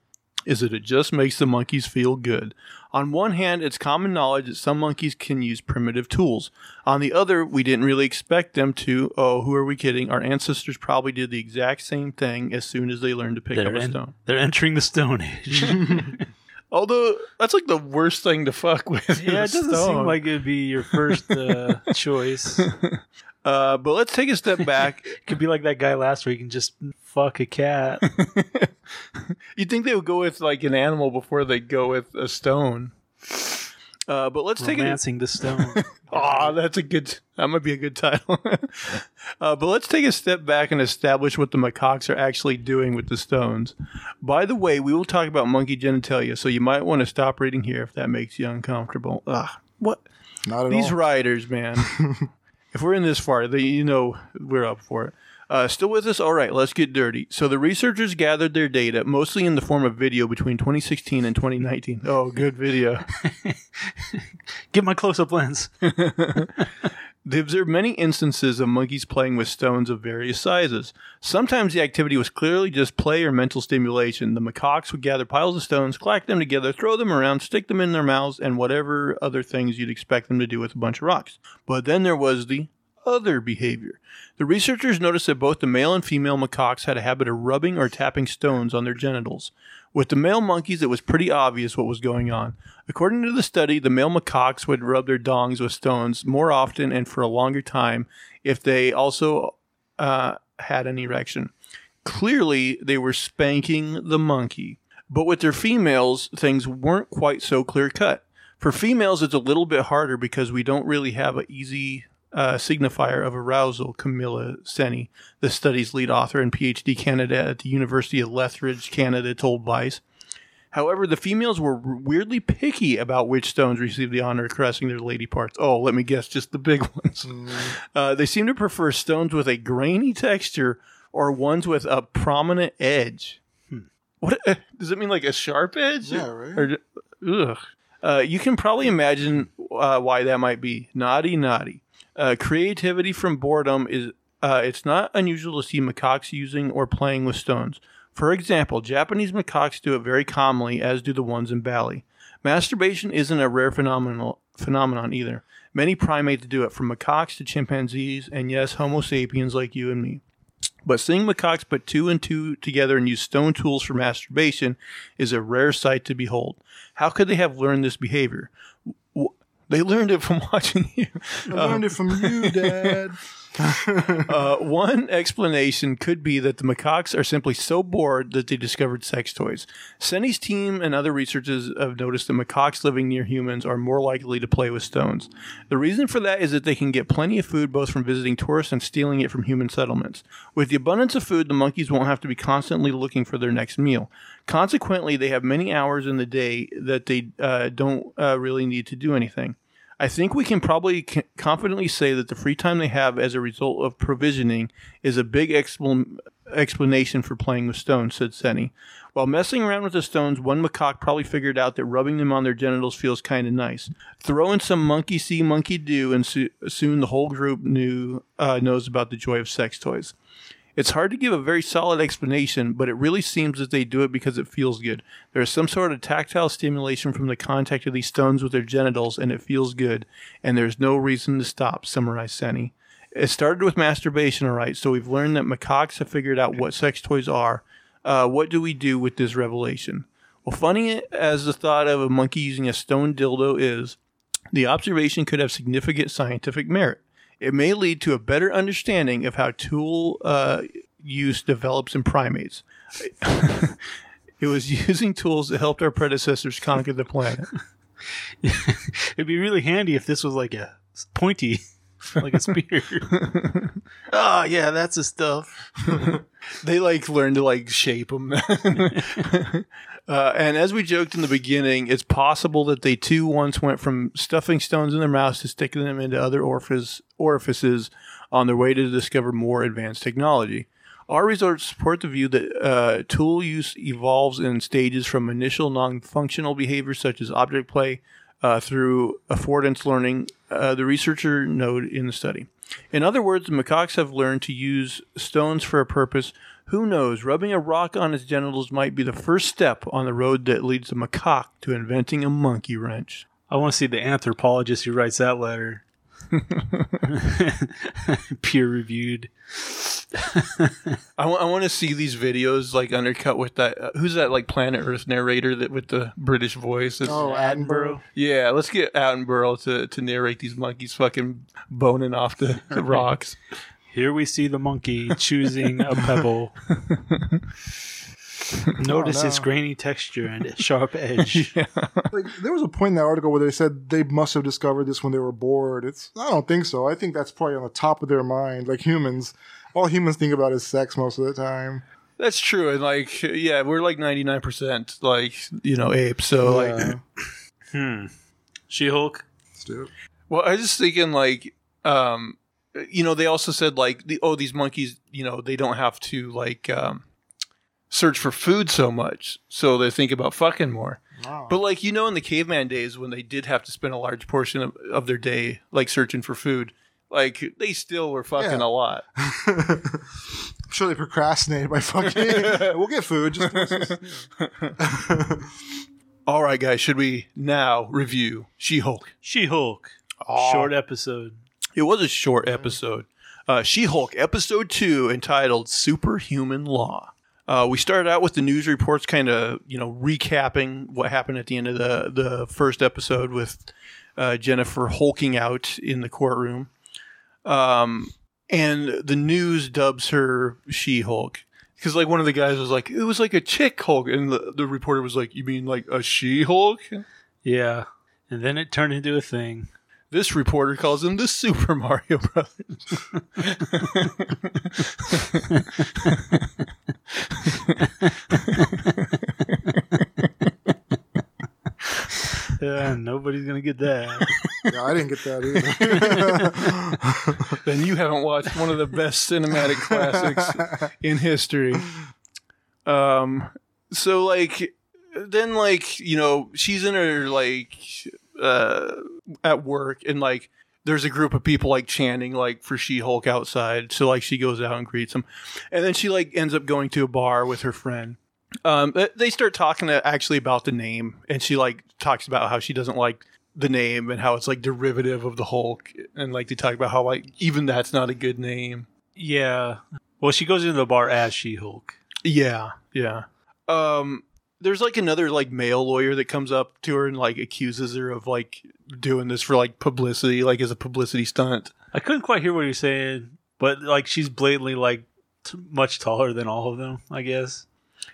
is that it just makes the monkeys feel good. On one hand, it's common knowledge that some monkeys can use primitive tools. On the other, we didn't really expect them to. Oh, who are we kidding? Our ancestors probably did the exact same thing as soon as they learned to pick They're, up a en- stone. they're entering the Stone Age. Although that's like the worst thing to fuck with. yeah, a it doesn't stone. seem like it'd be your first uh, choice. Uh, but let's take a step back. Could be like that guy last week and just fuck a cat. You'd think they would go with like an animal before they go with a stone. Uh, but let's take it. Romancing the stone. Oh, that's a good. That might be a good title. uh, but let's take a step back and establish what the macaques are actually doing with the stones. By the way, we will talk about monkey genitalia, so you might want to stop reading here if that makes you uncomfortable. Ugh, what Not at these all. writers, man? If we're in this far, they, you know we're up for it. Uh, still with us? All right, let's get dirty. So the researchers gathered their data, mostly in the form of video, between 2016 and 2019. Oh, good video. Get my close up lens. They observed many instances of monkeys playing with stones of various sizes. Sometimes the activity was clearly just play or mental stimulation. The macaques would gather piles of stones, clack them together, throw them around, stick them in their mouths, and whatever other things you'd expect them to do with a bunch of rocks. But then there was the other behavior. The researchers noticed that both the male and female macaques had a habit of rubbing or tapping stones on their genitals. With the male monkeys, it was pretty obvious what was going on. According to the study, the male macaques would rub their dongs with stones more often and for a longer time if they also uh, had an erection. Clearly, they were spanking the monkey. But with their females, things weren't quite so clear cut. For females, it's a little bit harder because we don't really have an easy uh, signifier of arousal, Camilla Cenni, the study's lead author and PhD candidate at the University of Lethbridge, Canada, told Vice. However, the females were weirdly picky about which stones received the honor of caressing their lady parts. Oh, let me guess, just the big ones. Uh, they seem to prefer stones with a grainy texture or ones with a prominent edge. What does it mean? Like a sharp edge? Yeah, right. Or, ugh. Uh, you can probably imagine uh, why that might be. Naughty, naughty. Uh, creativity from boredom is. Uh, it's not unusual to see macaques using or playing with stones. For example, Japanese macaques do it very commonly, as do the ones in Bali. Masturbation isn't a rare phenomenal, phenomenon either. Many primates do it, from macaques to chimpanzees, and yes, Homo sapiens like you and me. But seeing macaques put two and two together and use stone tools for masturbation is a rare sight to behold. How could they have learned this behavior? They learned it from watching you. I learned it from you, Dad. Uh, one explanation could be that the macaques are simply so bored that they discovered sex toys. Cenni's team and other researchers have noticed that macaques living near humans are more likely to play with stones. The reason for that is that they can get plenty of food both from visiting tourists and stealing it from human settlements. With the abundance of food, the monkeys won't have to be constantly looking for their next meal. Consequently, they have many hours in the day that they uh, don't uh, really need to do anything. I think we can probably confidently say that the free time they have as a result of provisioning is a big expl- explanation for playing with stones, said Cenni. While messing around with the stones, one macaque probably figured out that rubbing them on their genitals feels kind of nice. Throw in some monkey see, monkey do, and so- soon the whole group knew uh, knows about the joy of sex toys. It's hard to give a very solid explanation, but it really seems that they do it because it feels good. There is some sort of tactile stimulation from the contact of these stones with their genitals, and it feels good, and there's no reason to stop, summarized Cenni. It started with masturbation, all right, so we've learned that macaques have figured out what sex toys are. Uh, what do we do with this revelation? Well, funny as the thought of a monkey using a stone dildo is, the observation could have significant scientific merit. It may lead to a better understanding of how tool uh, use develops in primates. it was using tools that helped our predecessors conquer the planet. It'd be really handy if this was like a pointy, like a spear. oh yeah, that's the stuff. They like learned to like shape them. uh, and as we joked in the beginning, it's possible that they too once went from stuffing stones in their mouths to sticking them into other orifice, orifices on their way to discover more advanced technology. Our results support the view that uh, tool use evolves in stages from initial non functional behaviors such as object play uh, through affordance learning, uh, the researcher noted in the study. In other words, the macaques have learned to use stones for a purpose. Who knows? Rubbing a rock on its genitals might be the first step on the road that leads the macaque to inventing a monkey wrench. I want to see the anthropologist who writes that letter. Peer reviewed. I want to see these videos like undercut with that. Uh, who's that like Planet Earth narrator that with the British voice? It's- Oh, Attenborough. Yeah, let's get Attenborough to, to narrate these monkeys fucking boning off the, the rocks. Here we see the monkey choosing a pebble. Notice no. its grainy texture and its sharp edge. Like there was a point in that article where they said they must have discovered this when they were bored. It's I don't think so. I think that's probably on the top of their mind. Like humans, all humans think about is sex most of the time. That's true, and like yeah, we're like ninety nine percent like you know apes. So like, Hmm. She Hulk. Let's do it. well, I was just thinking like, um, you know, they also said like the oh these monkeys, you know, they don't have to like um, search for food so much, so they think about fucking more. Wow. But like you know, in the caveman days when they did have to spend a large portion of, of their day like searching for food, like they still were fucking Yeah. a lot. I'm sure they procrastinated by fucking. we'll get food. Just All right, guys, should we now review She-Hulk? She Hulk. Aw. Short episode. It was a short episode. Uh, She-Hulk, episode two, entitled "Superhuman Law." Uh, we started out with the news reports, kind of you know recapping what happened at the end of the the first episode with uh, Jennifer hulking out in the courtroom, um, and the news dubs her She-Hulk because like one of the guys was like, "It was like a chick Hulk," and the, the reporter was like, "You mean like a She-Hulk?" Yeah. And then it turned into a thing. This reporter calls him the Super Mario Brothers. Yeah, nobody's gonna get that. yeah, I didn't get that either. then you haven't watched one of the best cinematic classics in history. Um, so like, then like you know she's in her like uh at work and like there's a group of people like chanting like for She Hulk outside. So like she goes out and greets them, and then she like ends up going to a bar with her friend. Um, they start talking to, actually about the name, and she like talks about how she doesn't like the name and how it's like derivative of the Hulk, and like they talk about how like even that's not a good name. yeah. Well, she goes into the bar as She Hulk. Yeah, yeah. Um, there's like another like male lawyer that comes up to her and like accuses her of like doing this for like publicity, like as a publicity stunt. I couldn't quite hear what you're saying, but like she's blatantly like t- much taller than all of them, I guess.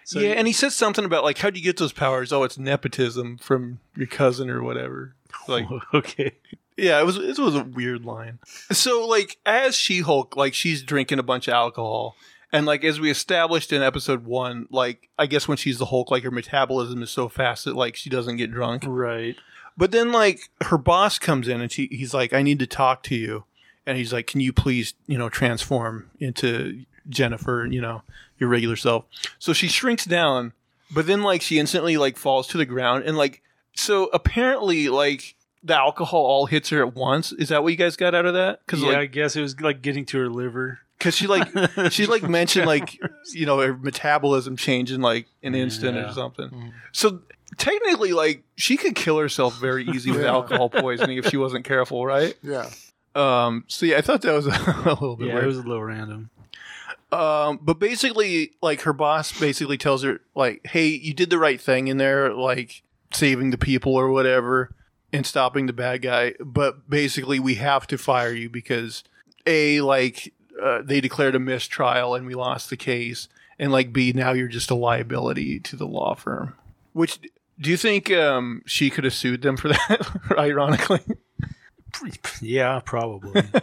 So yeah, and he says something about like, how do you get those powers? Oh, it's nepotism from your cousin or whatever. Like, okay. yeah, it was it was a weird line. So like, as She Hulk, like she's drinking a bunch of alcohol. And like as we established in episode one, like I guess when she's the Hulk, like her metabolism is so fast that like she doesn't get drunk. Right. But then like her boss comes in and she he's like, I need to talk to you. And he's like, Can you please, you know, transform into Jennifer, you know, your regular self. So she shrinks down, but then like she instantly like falls to the ground and like so apparently like the alcohol all hits her at once. Is that what you guys got out of that? Because yeah, I guess it was like getting to her liver. Because she like she like mentioned like you know her metabolism changed in like an instant Yeah. or something. Mhm. So technically, like she could kill herself very easy with Yeah. alcohol poisoning if she wasn't careful, right? yeah. Um. So yeah, I thought that was a little bit Yeah, weird. it was a little random. Um, but basically, like her boss basically tells her, like, "Hey, you did the right thing in there, like saving the people or whatever, and stopping the bad guy. But basically, we have to fire you because a like uh, they declared a mistrial and we lost the case, and like b now you're just a liability to the law firm. Which do you think um, she could have sued them for that? ironically. Yeah, probably.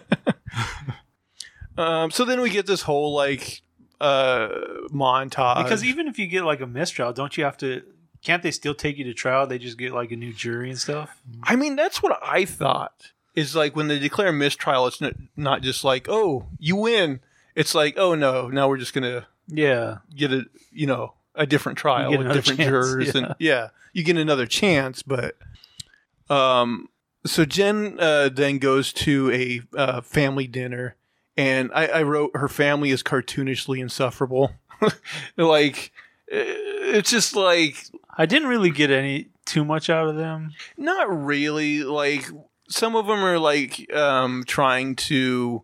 Um, so then we get this whole like uh montage because even if you get like a mistrial, don't you have to? Can't they still take you to trial? They just get like a new jury and stuff. I mean, that's what I thought. Is like when they declare mistrial, it's not, not just like, oh, you win. It's like, oh no, now we're just gonna Yeah, get a you know a different trial with different chance, jurors, yeah. and yeah, you get another chance. But um, so Jen uh, then goes to a uh, family dinner, and I, I wrote her family is cartoonishly insufferable. like it's just like I didn't really get any too much out of them. Not really. Like some of them are like um trying to.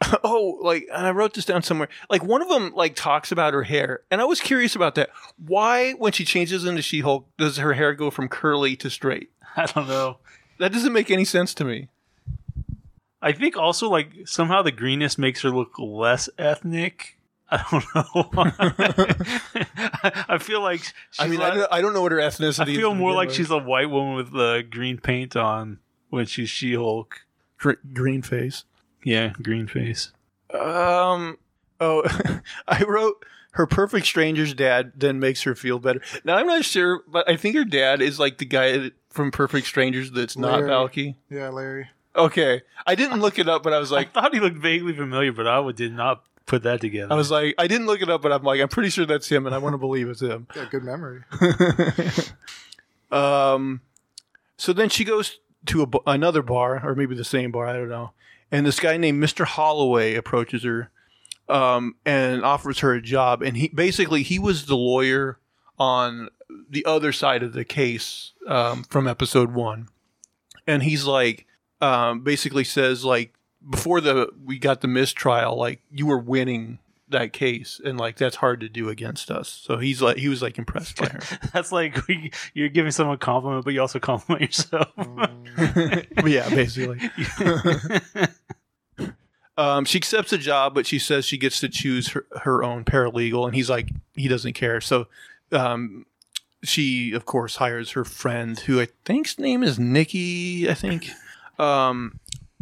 Oh, like and I wrote this down somewhere. Like one of them like talks about her hair, and I was curious about that. Why, when she changes into She-Hulk, does her hair go from curly to straight? I don't know. That doesn't make any sense to me. I think also like somehow the greenness makes her look less ethnic. I don't know. I, feel like I mean, like- I, don't, I don't know what her ethnicity. I feel more like with. she's a white woman with uh, green paint on when she's She-Hulk. Gr- green face. Yeah, green face. Um. Oh, I wrote her perfect stranger's dad then makes her feel better. Now I'm not sure, but I think her dad is like the guy from Perfect Strangers that's not Larry. Balki. Yeah, Larry. Okay, I didn't look it up, but I was like, I thought he looked vaguely familiar, but I would- did not put that together. I was like, I didn't look it up, but I'm like, I'm pretty sure that's him, and I want to believe it's him. Yeah, good memory. um, so then she goes to a, another bar, or maybe the same bar, I don't know. and this guy named Mr. Holloway approaches her um, and offers her a job. And he basically he was the lawyer on the other side of the case um, from episode one, and he's like um, basically says like before the we got the mistrial, like you were winning that case, and like that's hard to do against us. So he's like he was like impressed by her. That's like we, you're giving someone a compliment, but you also compliment yourself. But yeah, basically. Um, she accepts the job, but she says she gets to choose her, her own paralegal, and he's like, he doesn't care. So, um, she of course hires her friend, who I think's name is Nikki. I think. Um,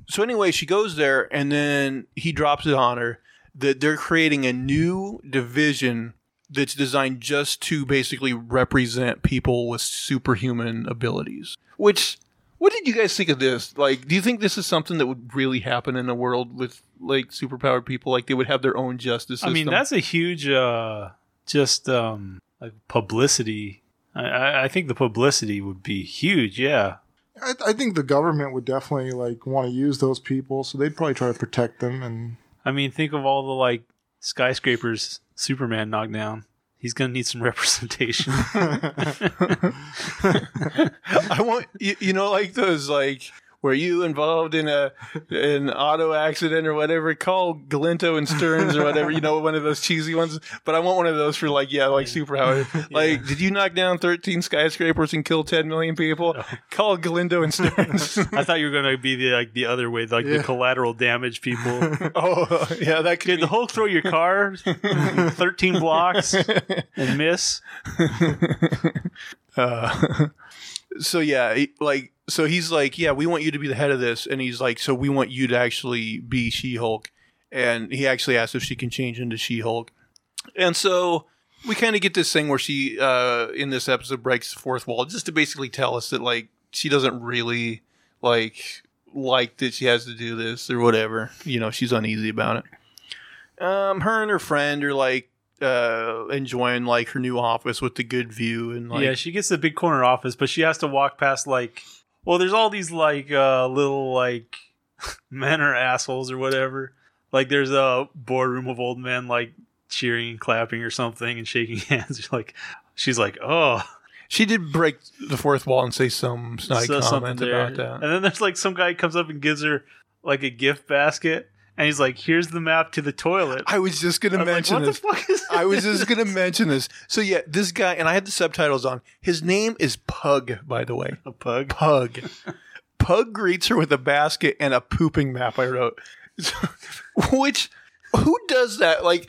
so anyway, she goes there, and then he drops it on her that they're creating a new division that's designed just to basically represent people with superhuman abilities. Which, what did you guys think of this? Like, do you think this is something that would really happen in a world with like superpowered people? Like, they would have their own justice I mean, that's a huge, uh, just um, like publicity. I- I, I think the publicity would be huge. Yeah. I, I think the government would definitely like want to use those people, so they'd probably try to protect them. And I mean, think of all the like skyscrapers Superman knocked down. He's gonna need some representation. I want you, you know like those like were you involved in a an auto accident or whatever? Call Galinto and Stearns or whatever. You know, one of those cheesy ones. But I want one of those for like yeah, like superpower. Like, did you knock down thirteen skyscrapers and kill ten million people? Call Galindo and Stearns. I thought you were gonna be the like the other way, like Yeah. the collateral damage people. oh yeah, that could Did the be. Hulk throw your car thirteen blocks and miss? Uh, so yeah, like so he's like, yeah, we want you to be the head of this, and he's like, so we want you to actually be She-Hulk, and he actually asks if she can change into She-Hulk, and so we kind of get this thing where she, uh, in this episode, breaks the fourth wall just to basically tell us that like she doesn't really like like that she has to do this or whatever. You know, she's uneasy about it. Um, her and her friend are like uh enjoying like her new office with the good view and like yeah, she gets the big corner office, but she has to walk past like well, there's all these like uh little like men are assholes or whatever. Like there's a boardroom of old men like cheering and clapping or something and shaking hands. like she's like, oh, She did break the fourth wall and say some snide so comment about that. And then there's like some guy comes up and gives her like a gift basket, and he's like, "Here's the map to the toilet." I was just gonna like, mention what this. the fuck is I was just gonna mention this. So yeah, this guy and I had the subtitles on. His name is Pug, by the way. a pug. Pug. Pug greets her with a basket and a pooping map. I wrote, which who does that? Like,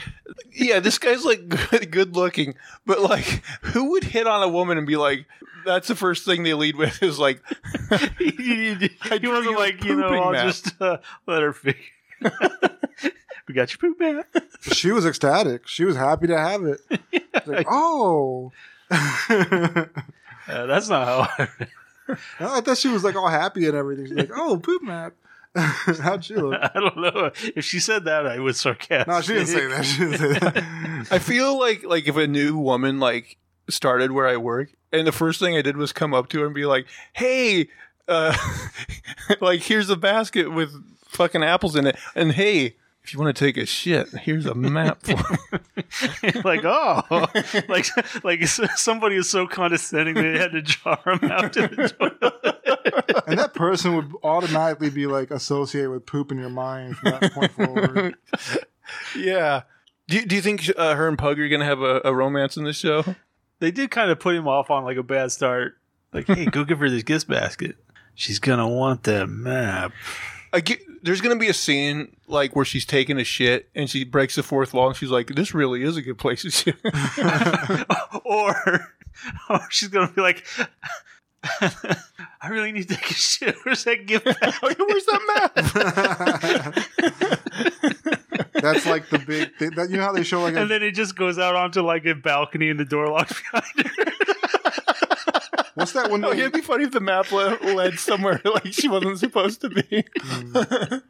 yeah, this guy's like good, good looking, but like, who would hit on a woman and be like, that's the first thing they lead with is like, he, he, he wasn't like, you know, I'll map. just uh, let her figure. we got your poop man. she was ecstatic. She was happy to have it. Like, oh. Uh, that's not how I read No, I thought she was like all happy and everything. She's like, "Oh, poop map." How'd she look? I don't know. If she said that, I was sarcastic. No, she didn't say that. She didn't say that. I feel like like if a new woman like started where I work, and the first thing I did was come up to her and be like, "Hey, uh, like here's a basket with fucking apples in it, and hey." If you want to take a shit, here's a map for like, oh, like, like somebody is so condescending they had to jar him out to the toilet. and that person would automatically be like associated with poop in your mind from that point forward. Yeah. Do you, do you think uh, her and Pug are going to have a, a romance in this show? They did kind of put him off on like a bad start. Like, hey, go give her this gift basket. She's gonna want that map. I get, there's going to be a scene like where she's taking a shit and she breaks the fourth wall and she's like, "This really is a good place to shit." or, or she's gonna be like, I really need to take a shit. Where's that gift basket? Where's that map? That's like the big thing. That, you know how they show like a, and then it just goes out onto like a balcony and the door locks behind her. What's that one? Oh, yeah, it'd be funny if the map le- led somewhere like she wasn't supposed to be.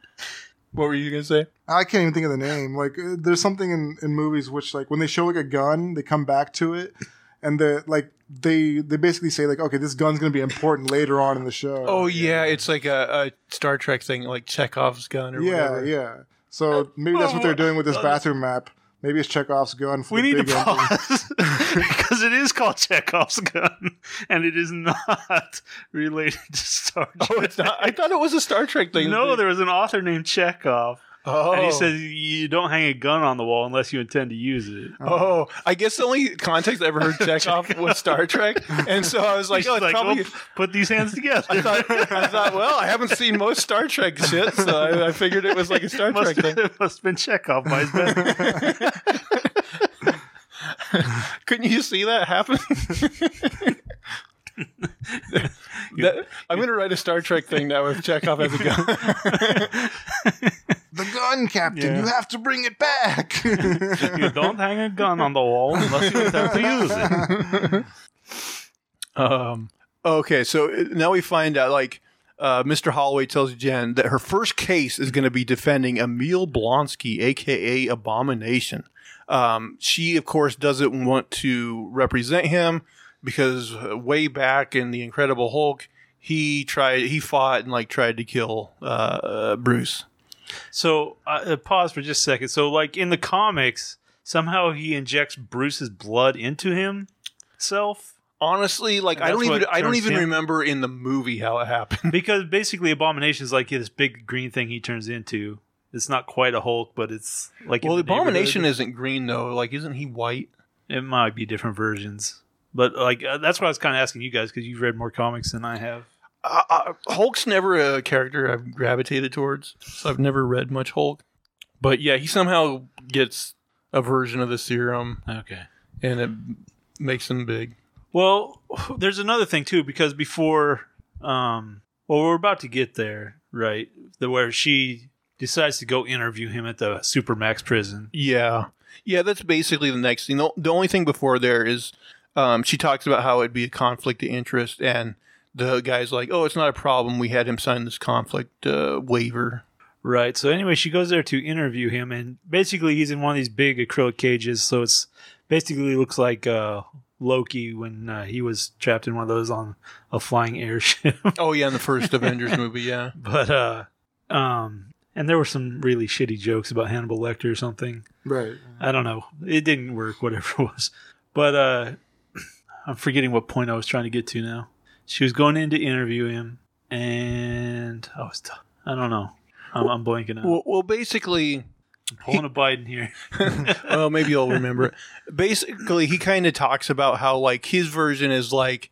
what were you gonna say? I can't even think of the name. Like, uh, there's something in, in movies which, like, when they show like a gun, they come back to it, and the like they they basically say like, okay, this gun's gonna be important later on in the show. Oh yeah, it's like a, a Star Trek thing, like Chekhov's gun or whatever. yeah, whatever. yeah. So maybe that's what they're doing with this bathroom map. Maybe it's Chekhov's gun. For We the need to big engine. pause because it is called Chekhov's gun, and it is not related to Star Trek. Oh, it's not. I thought it was a Star Trek thing. no, there was an author named Chekhov, Oh, and he oh. says you don't hang a gun on the wall unless you intend to use it. Oh, I guess the only context I ever heard Chekhov was Star Trek, and so I was like, He's oh, it's like, probably. "Well, put these hands together. I thought, I thought, well, I haven't seen most Star Trek shit, so I, I figured it was like a Star must, Trek thing. it must have been Chekhov by his bed. Couldn't you see that happen? That- I'm going to write a Star Trek thing now with Chekhov as a gun. Gun, Captain. Yeah. You have to bring it back. you don't hang a gun on the wall unless you intend to use it. Um, okay, so uh, now we find out like uh, Mr. Holloway tells Jen that her first case is going to be defending Emil Blonsky, aka Abomination. Um, she, of course, doesn't want to represent him because uh, way back in the Incredible Hulk, he tried, he fought and like tried to kill uh, uh, Bruce. So, uh, uh, pause for just a second. So, like in the comics, somehow he injects Bruce's blood into himself Honestly, like And I don't even, what I don't turns even him- remember in the movie how it happened. because basically Abomination is like this big green thing he turns into. It's not quite a Hulk, but it's like in Well, the Abomination neighborhood. isn't green though. Like, isn't he white? It might be different versions, but like uh, that's what I was kind of asking you guys because you've read more comics than I have. Uh, uh, Hulk's never a character I've gravitated towards, so I've never read much Hulk. But yeah, he somehow gets a version of the serum, Okay. and it makes him big. Well, there's another thing too because before, um, well, we're about to get there, right? The where she decides to go interview him at the Supermax prison. Yeah, yeah, that's basically the next thing. The, the only thing before there is um, she talks about how it'd be a conflict of interest, and the guy's like, "Oh, it's not a problem. We had him sign this conflict uh, waiver." Right. So anyway, she goes there to interview him, and basically he's in one of these big acrylic cages. So it's basically looks like uh, Loki when uh, he was trapped in one of those on a flying airship. Oh yeah, in the first Avengers movie, yeah. but uh, um, and there were some really shitty jokes about Hannibal Lecter or something. right. I don't know. It didn't work, whatever it was. But uh, I'm forgetting what point I was trying to get to now. She was going in to interview him, and oh, I was, t- I don't know. I'm, I'm blanking out. Well, well, basically, Pulling a Biden here. well, maybe you'll remember it. Basically, he kind of talks about how like his version is like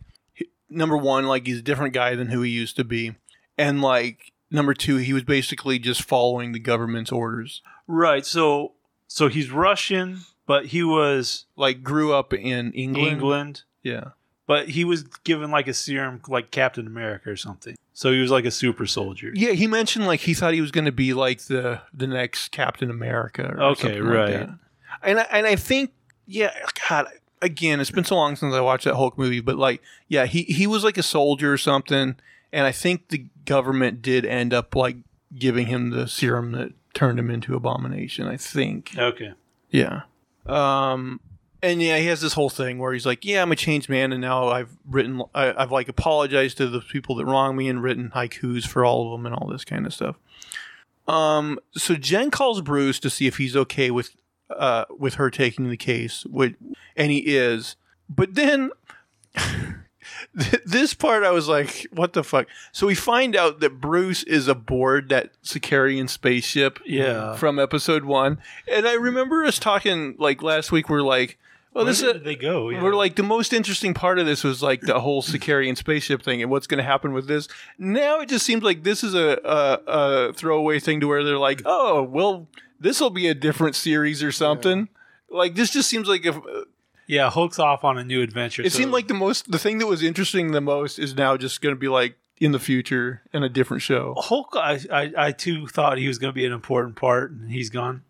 number one, like he's a different guy than who he used to be, and like number two, he was basically just following the government's orders. right. So, so he's Russian, but he was Like grew up in England. England. Yeah. But he was given like a serum, like Captain America or something. So he was like a super soldier. Yeah, he mentioned like he thought he was going to be like the the next Captain America. Or Okay, something like right. that. and I, and I think yeah, God, again, it's been so long since I watched that Hulk movie, but like yeah, he he was like a soldier or something, and I think the government did end up like giving him the serum that turned him into Abomination. I think. Okay. Yeah. Um, and yeah, he has this whole thing where he's like, "Yeah, I'm a changed man, and now I've written, I, I've like apologized to the people that wronged me and written haikus for all of them and all this kind of stuff." Um, so Jen calls Bruce to see if he's okay with, uh, with her taking the case, which, and he is. But then, this part I was like, "What the fuck?" So we find out that Bruce is aboard that Sakaaran spaceship Yeah. from episode one. And I remember us talking like last week. We're like, "Well, Where this did is." they go? Yeah. We're like the most interesting part of this was like the whole Sakaaran spaceship thing and what's going to happen with this. Now it just seems like this is a, a, a throwaway thing to where they're like, oh well, this will be a different series or something. Like this just seems like if yeah, Hulk's off on a new adventure. it so- seemed like the most the thing that was interesting the most is now just going to be like in the future in a different show. Hulk. I, I, I too thought he was going to be an important part, and he's gone.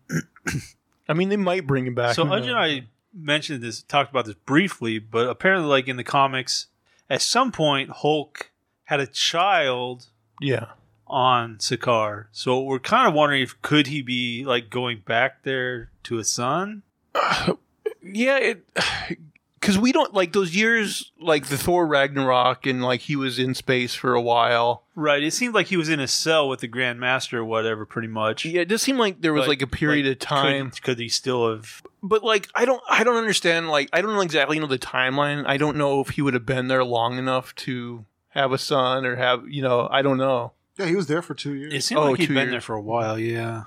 I mean, they might bring him back. So who and? I mentioned this, talked about this briefly, but apparently, like in the comics, at some point, Hulk had a child yeah. on Sakaar. So we're kind of wondering if could he be like going back there to a son? Yeah, it because we don't like those years, like the Thor Ragnarok, and like he was in space for a while. Right. It seemed like he was in a cell with the Grand Master or whatever, pretty much. Yeah, it does seem like there was But, like a period like, of time, Could, could he still have? but like I don't, I don't understand. Like I don't know exactly know the timeline. I don't know if he would have been there long enough to have a son or have, you know, I don't know. Yeah, he was there for two years. It seemed Oh, like he'd two been years. there for a while. Yeah.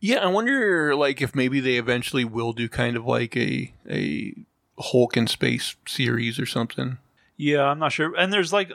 Yeah, I wonder like if maybe they eventually will do kind of like a a Hulk in space series or something. Yeah, I'm not sure. And there's like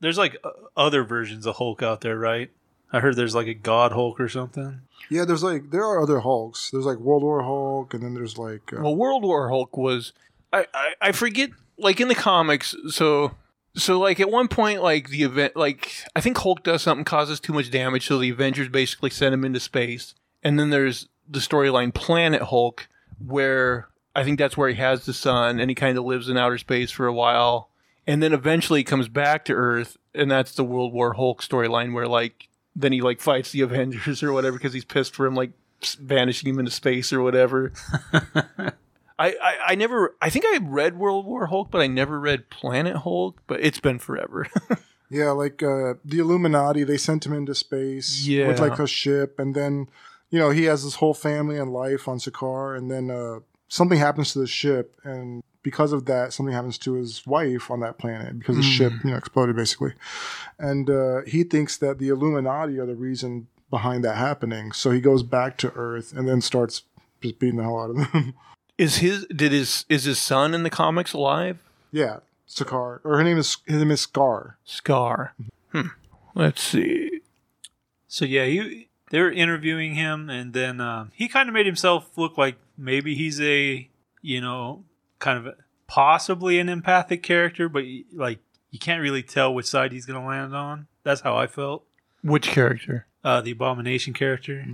there's like other versions of Hulk out there, right? I heard there's like a God Hulk or something. Yeah, there's like there are other Hulks. There's like World War Hulk, and then there's like uh, Well, World War Hulk was I, I I forget like in the comics. So so like at one point like the event like I think Hulk does something causes too much damage, so the Avengers basically send him into space. And then there's the storyline Planet Hulk, where I think that's where he has the son and he kind of lives in outer space for a while, and then eventually he comes back to Earth, and that's the World War Hulk storyline where like then he like fights the Avengers or whatever because he's pissed for him like s- vanishing him into space or whatever. I, I, I never I think I read World War Hulk, but I never read Planet Hulk. But it's been forever. yeah, like uh, the Illuminati. They sent him into space Yeah. with like a ship, and then you know he has his whole family and life on Sakaar, and then uh, something happens to the ship, and because of that, something happens to his wife on that planet because the ship you know exploded basically, and uh, he thinks that the Illuminati are the reason behind that happening. So he goes back to Earth and then starts just beating the hell out of them. is his did his is his son in the comics alive? yeah, Sakaar, or her name is his name is Skaar. Skaar. Hmm. Let's see. So yeah, he they were interviewing him, and then um, he kind of made himself look like maybe he's a you know kind of possibly an empathic character, but like you can't really tell which side he's going to land on. That's how I felt. Which character? Uh, the abomination character,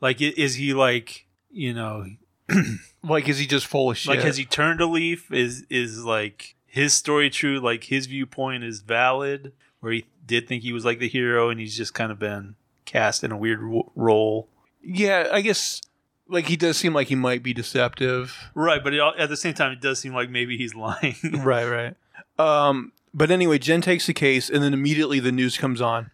like is he like you know Like, is he just full of shit? like has he turned a leaf? Is is like his story true? Like his viewpoint is valid, where he did think he was like the hero, and he's just kind of been cast in a weird w- role. yeah, I guess. Like he does seem like he might be deceptive. Right, but it, at the same time, it does seem like maybe he's lying. right, right. Um, but anyway, Jen takes the case, and then immediately the news comes on,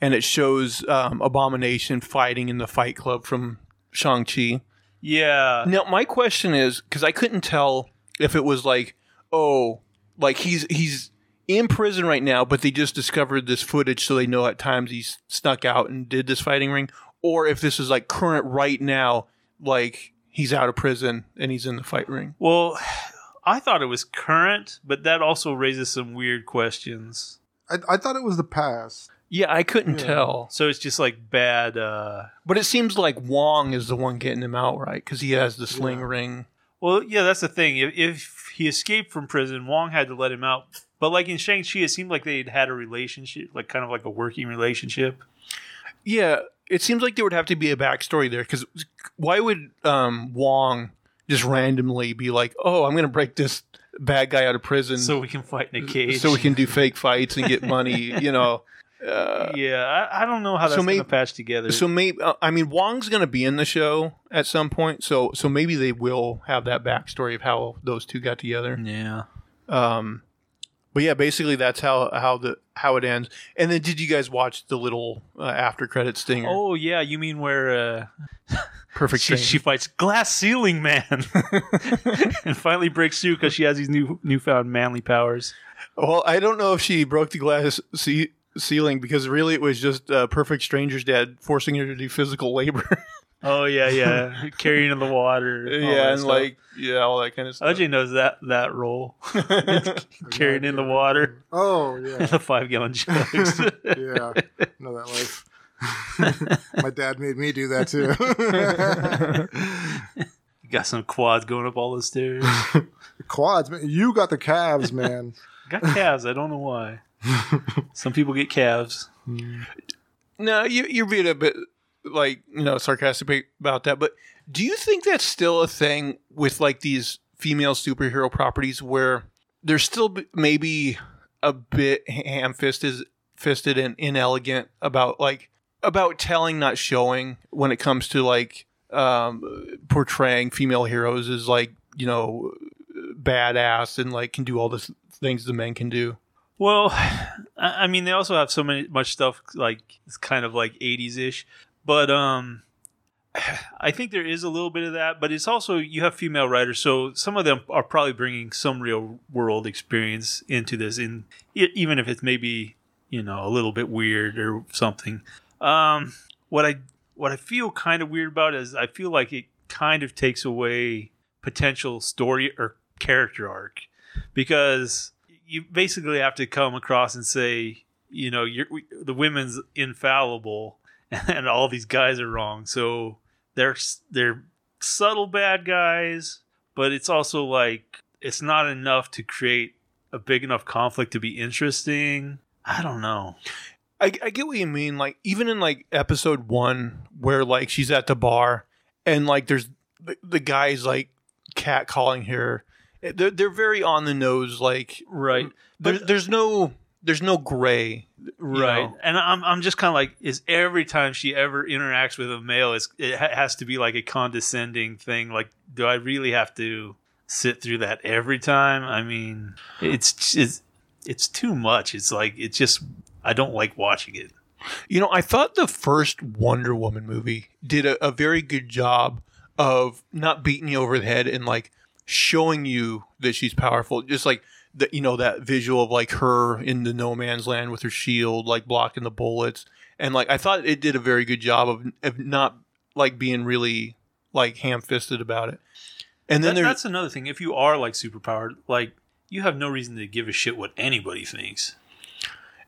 and it shows um, Abomination fighting in the Fight Club from Shang Chi. yeah, Now, my question is because I couldn't tell if it was like, oh, like he's he's in prison right now, but they just discovered this footage, so they know at times he's snuck out and did this fighting ring, or if this is like current right now, like he's out of prison and he's in the fight ring. Well, I thought it was current, but that also raises some weird questions. I, I thought it was the past. Yeah, I couldn't Yeah. tell, So it's just like bad. uh but it seems like Wong is the one getting him out, right? Because he has the sling Yeah. ring. Well, yeah, that's the thing. If, if he escaped from prison, Wong had to let him out. But like in Shang Chi, it seemed like they'd had a relationship, like kind of like a working relationship. Yeah, it seems like there would have to be a backstory there because why would um, Wong just randomly be like, "Oh, I'm going to break this bad guy out of prison So we can fight in a cage. so we can do fake fights and get money?" you know. Uh, yeah, I, I don't know how So that's maybe- going to patch together. so maybe uh, I mean Wong's going to be in the show at some point, so so maybe they will have that backstory of how those two got together. yeah. Um, but yeah, basically that's how how the how it ends. And then did you guys watch the little uh, after credit stinger? Oh yeah, you mean where uh, perfect. she, she fights Glass Ceiling Man and finally breaks through because she has these new newfound manly powers. Well, I don't know if she broke the glass ce- ceiling because really it was just uh, Perfect Stranger's dad forcing her to do physical labor. Oh yeah, yeah, carrying in the water. yeah, that and stuff. like yeah, all that kind of stuff. OJ knows that that role, carrying in the water, Oh yeah, the five gallon jugs. yeah. Know that life. My dad made me do that too. Got some quads going up all the stairs. Quads, man. You got the calves, man. Got calves. I don't know why. Some people get calves. Hmm. no, you, you're being a bit like you know sarcastic about that, but do you think that's still a thing with like these female superhero properties where they're still maybe a bit ham fisted, and inelegant about like about telling, not showing when it comes to like um, portraying female heroes as like you know badass and like can do all the things the men can do. Well, I I mean, they also have so many much stuff like it's kind of like '80s ish, but um, I think there is a little bit of that. But it's also you have female writers, so some of them are probably bringing some real world experience into this, in even if it's maybe you know a little bit weird or something. Um, what I what I feel kind of weird about is I feel like it kind of takes away potential story or character arc because you basically have to come across and say, you know, the women's infallible and all these guys are wrong. So they're they're subtle bad guys, but it's also like it's not enough to create a big enough conflict to be interesting. I don't know. I, I get what you mean. Like even in like episode one, where like she's at the bar and like there's the, the guys like cat calling her. They're they're very on the nose. Like Right. there, there's no there's no gray. Right. know? And I'm I'm just kind of like is every time she ever interacts with a male is it ha- has to be like a condescending thing like do I really have to sit through that every time? I mean, it's it's it's too much. It's like it's just I don't like watching it. You know, I thought the first Wonder Woman movie did a, a very good job of not beating you over the head and like showing you that she's powerful. Just like the you know that visual of like her in the no man's land with her shield, like blocking the bullets, and like I thought it did a very good job of of not like being really like ham fisted about it. And then That- there's that's another thing. If you are like superpowered, like you have no reason to give a shit what anybody thinks.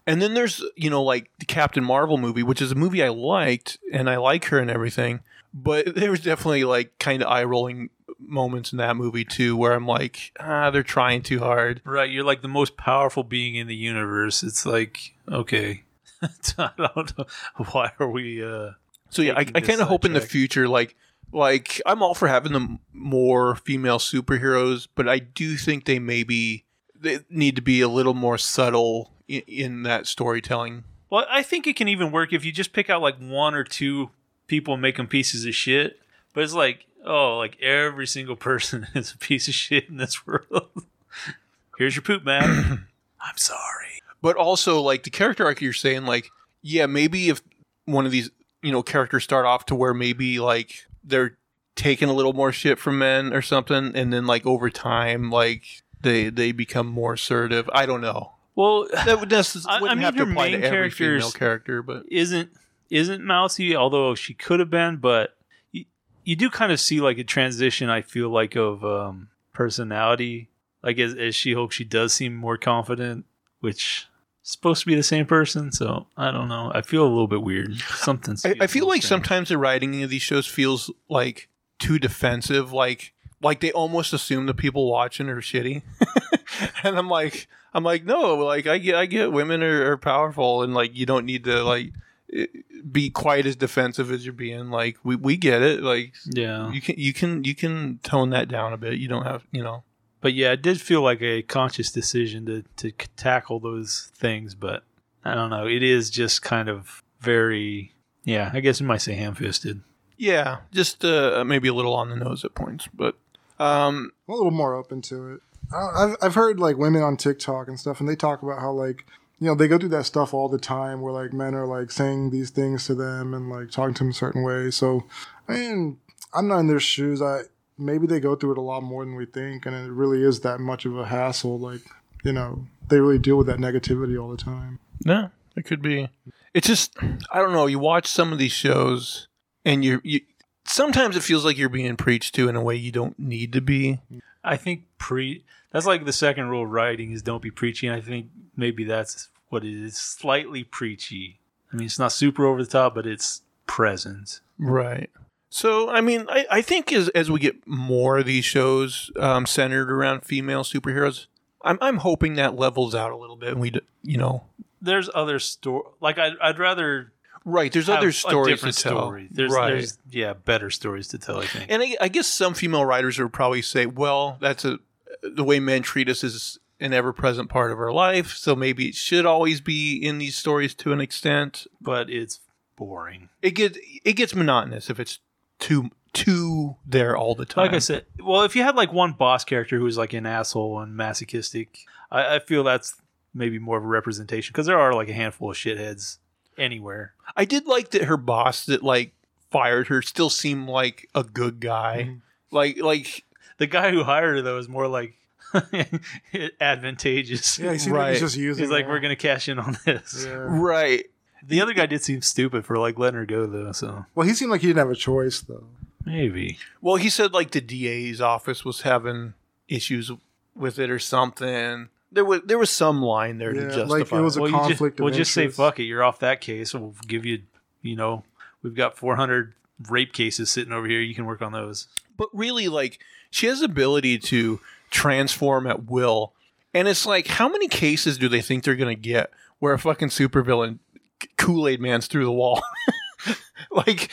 And then there's, you know, like the Captain Marvel movie, which is a movie I liked and I like her and everything. But there was definitely like kind of eye rolling moments in that movie too, where I'm like, ah, they're trying too hard. Right, you're like the most powerful being in the universe. It's like, okay. I don't know. Why are we uh So yeah, I, I kind of hope in the future, like, like I'm all for having them more female superheroes, but I do think they maybe they need to be a little more subtle in, in that storytelling. Well, I think it can even work if you just pick out like one or two people and make them pieces of shit. But it's like, oh, like every single person is a piece of shit in this world. Here's your poop, man. I'm sorry. but also like the character arc you're saying like yeah maybe if one of these you know characters start off to where maybe like they're taking a little more shit from men or something and then like over time like they they become more assertive i don't know Well, that would necessarily I- I mean, have to apply to every female character but isn't isn't mousy, although she could have been, but you, do kind of see like a transition. I feel like of um, personality. Like as, as She Hulk, she does seem more confident, which supposed to be the same person. So I don't know. I feel a little bit weird. Something's. I, I feel like strange. sometimes the writing of these shows feels like too defensive like like they almost assume the people watching are shitty and i'm like i'm like no like i get i get women are, are powerful and like you don't need to like be quite as defensive as you're being like we, we get it like Yeah, you can you can you can tone that down a bit you don't have you know but yeah, it did feel like a conscious decision to to tackle those things. But I don't know. It is just kind of very. Yeah, I guess you might say ham-fisted. yeah just uh, maybe a little on the nose at points but um I'm a little more open to it. I- I've I've heard like women on TikTok and stuff, and they talk about how like you know they go through that stuff all the time, where like men are like saying these things to them and like talking to them a certain way. So, I mean, I'm not in their shoes. I maybe they go through it a lot more than we think, and it really is that much of a hassle. Like you know, they really deal with that negativity all the time. Yeah, it could be. It's just I don't know. You watch some of these shows, and you're you. Sometimes it feels like you're being preached to in a way you don't need to be. I think pre that's like the second rule of writing is don't be preachy. And I think maybe that's what it is. Slightly preachy. I mean, it's not super over the top, but it's present. Right. So I mean, I, I think as as we get more of these shows um, centered around female superheroes, I'm I'm hoping that levels out a little bit, and we you know. There's other story. Like I'd, I'd rather Right, there's other stories to tell. story. There's, right. there's yeah, better stories to tell. I think. And I, I guess some female writers would probably say, well, that's a the way men treat us is an ever present part of our life, so maybe it should always be in these stories to an extent. but it's boring. It gets it gets monotonous if it's too too there all the time. Like I said, well, if you had like one boss character who was like an asshole and masochistic, I, I feel that's maybe more of a representation because there are like a handful of shitheads anywhere. I did like that her boss that like fired her still seemed like a good guy. Mhm. Like like The guy who hired her though is more like advantageous. Yeah, he seems like Right. he's just using. He's like, her. we're gonna cash in on this. Yeah. right. The other guy did seem stupid for like letting her go though, so Well, he seemed like he didn't have a choice though. maybe. Well, he said like the DA's office was having issues with it or something. There was there was some line there to Yeah, justify. like, it was a well, you just, conflict of we'll just say fuck it. You're off that case. We'll give you, you know, we've got 400 rape cases sitting over here. You can work on those. but really like she has the ability to transform at will and it's like how many cases do they think they're gonna get where a fucking supervillain kool-aid man's through the wall like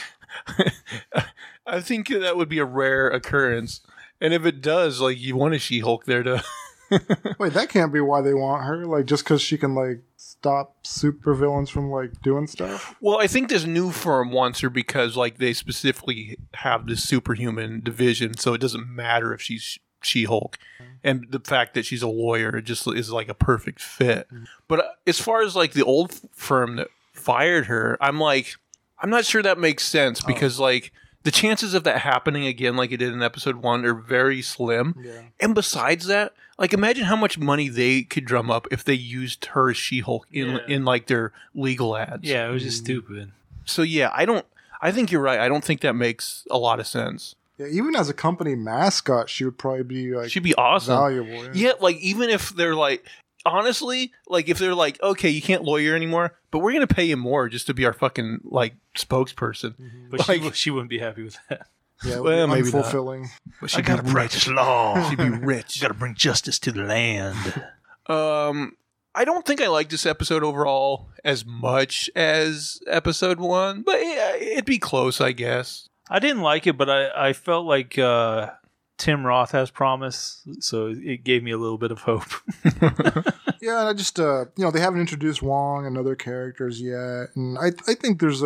i think that would be a rare occurrence and if it does like you want a she-hulk there to Wait, that can't be why they want her. Like just because she can like stop supervillains from like doing stuff. well i think this new firm wants her because like they specifically have this superhuman division so it doesn't matter if she's she-hulk. And the fact that she's a lawyer it just is like a perfect fit. But uh, as far as like the old firm that fired her i'm like i'm not sure that makes sense because like the chances of that happening again like it did in episode one are very slim. Yeah. and besides that like imagine how much money they could drum up if they used her as she-hulk in, Yeah. in like their legal ads. Yeah, it was just stupid. so yeah i don't i think you're right. I don't think that makes a lot of sense Yeah. Even as a company mascot, she would probably be like she'd be awesome valuable. Yeah. Yeah, like even if they're like honestly, like if they're like, okay, you can't lawyer anymore, but we're gonna pay you more just to be our fucking like spokesperson. But she, Like- she wouldn't be happy with that. Yeah. Well, maybe not. unfulfilling. But she'd gotta be practice law. She'd be rich. She gotta bring justice to the land. Um, I don't think I like this episode overall as much as episode one, but yeah, it'd be close, I guess. I didn't like it, but I, I felt like uh, Tim Roth has promise, so it gave me a little bit of hope. Yeah, and I just uh, you know they haven't introduced Wong and other characters yet, and I I think there's a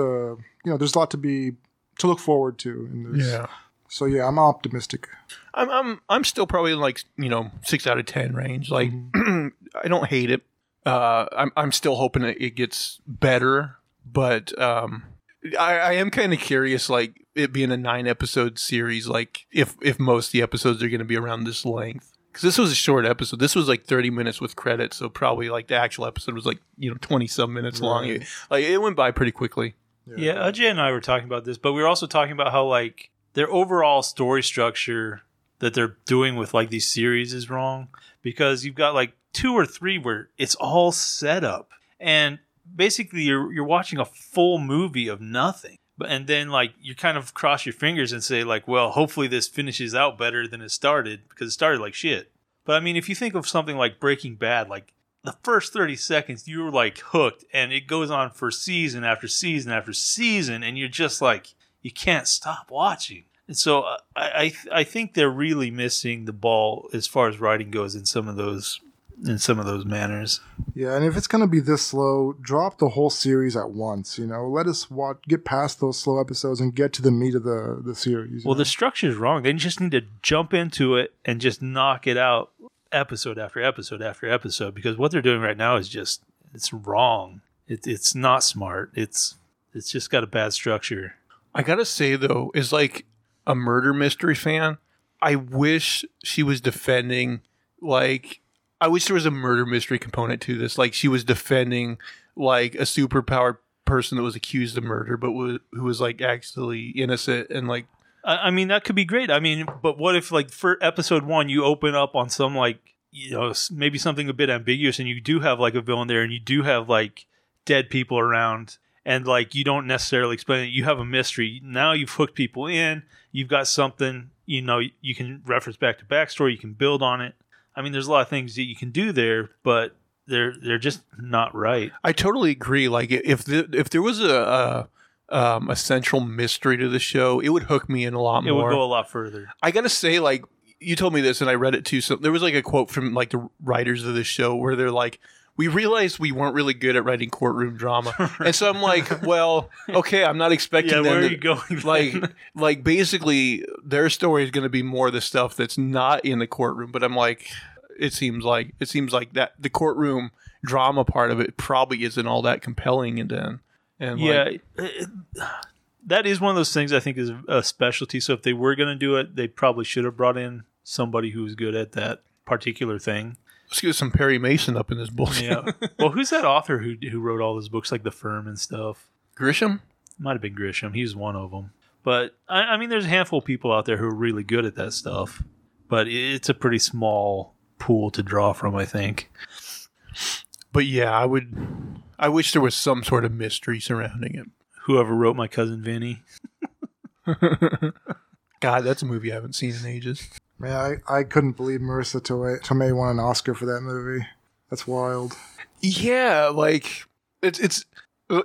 you know there's a lot to be to look forward to in this. Yeah. So yeah, I'm optimistic. I'm I'm I'm still probably in like you know six out of ten range. Like I don't hate it. Uh, I'm I'm still hoping it gets better, but um, I, I am kind of curious. Like it being a nine episode series, like if if most of the episodes are going to be around this length. Because this was a short episode. This was like 30 minutes with credits, so probably like the actual episode was like you know 20 some minutes long. It, like it went by pretty quickly. yeah, Ajay and I were talking about this, but we were also talking about how like their overall story structure that they're doing with like these series is wrong because you've got like two or three where it's all set up and basically you're you're watching a full movie of nothing. But and then like you kind of cross your fingers and say like, well, hopefully this finishes out better than it started because it started like shit. But I mean, if you think of something like Breaking Bad, like the first 30 seconds you were like hooked and it goes on for season after season after season and you're just like you can't stop watching and so uh, i i, I think they're really missing the ball as far as writing goes in some of those in some of those manners Yeah, and if it's gonna be this slow, drop the whole series at once. You know, let us watch, get past those slow episodes and get to the meat of the the series. well know? the structure is wrong they just need to jump into it and just knock it out episode after episode after episode because what they're doing right now is just it's wrong it, it's not smart it's it's just got a bad structure I gotta say though, is like a murder mystery fan. I wish she was defending like I wish there was a murder mystery component to this. Like she was defending like a superpowered person that was accused of murder, but was, who was like actually innocent and like I, I mean, that could be great. I mean, but what if like for episode one, you open up on some like you know maybe something a bit ambiguous, and you do have like a villain there, and you do have like dead people around, and like you don't necessarily explain it. You have a mystery. Now you've hooked people in. You've got something. You know, you can reference back to backstory. You can build on it. I mean, there's a lot of things that you can do there, but they're they're just not right. I totally agree. Like if the, if there was a, a um, a central mystery to the show, it would hook me in a lot It more. It would go a lot further. I gotta say, like you told me this, and I read it too. So there was like a quote from like the writers of the show where they're like, we realized we weren't really good at writing courtroom drama, and so I'm like, well, okay, I'm not expecting Yeah, them where to, are you going? like then? like basically their story is going to be more the stuff that's not in the courtroom but i'm like it seems like it seems like that the courtroom drama part of it probably isn't all that compelling and then and yeah, like, it- that is one of those things I think is a specialty. So if they were going to do it, they probably should have brought in somebody who's good at that particular thing. Let's get some perry mason up in this book. Yeah. well, who's that author who who wrote all those books like The Firm and stuff? grisham Might have been Grisham. He's one of them. But I, I mean, there's a handful of people out there who are really good at that stuff. But it's a pretty small pool to draw from, I think. but yeah i would i wish there was some sort of mystery surrounding it Whoever wrote My Cousin Vinny. god that's a movie i haven't seen in ages Man, I, I couldn't believe Marisa Tomei, Tomei won an Oscar for that movie. That's wild. yeah like it's it's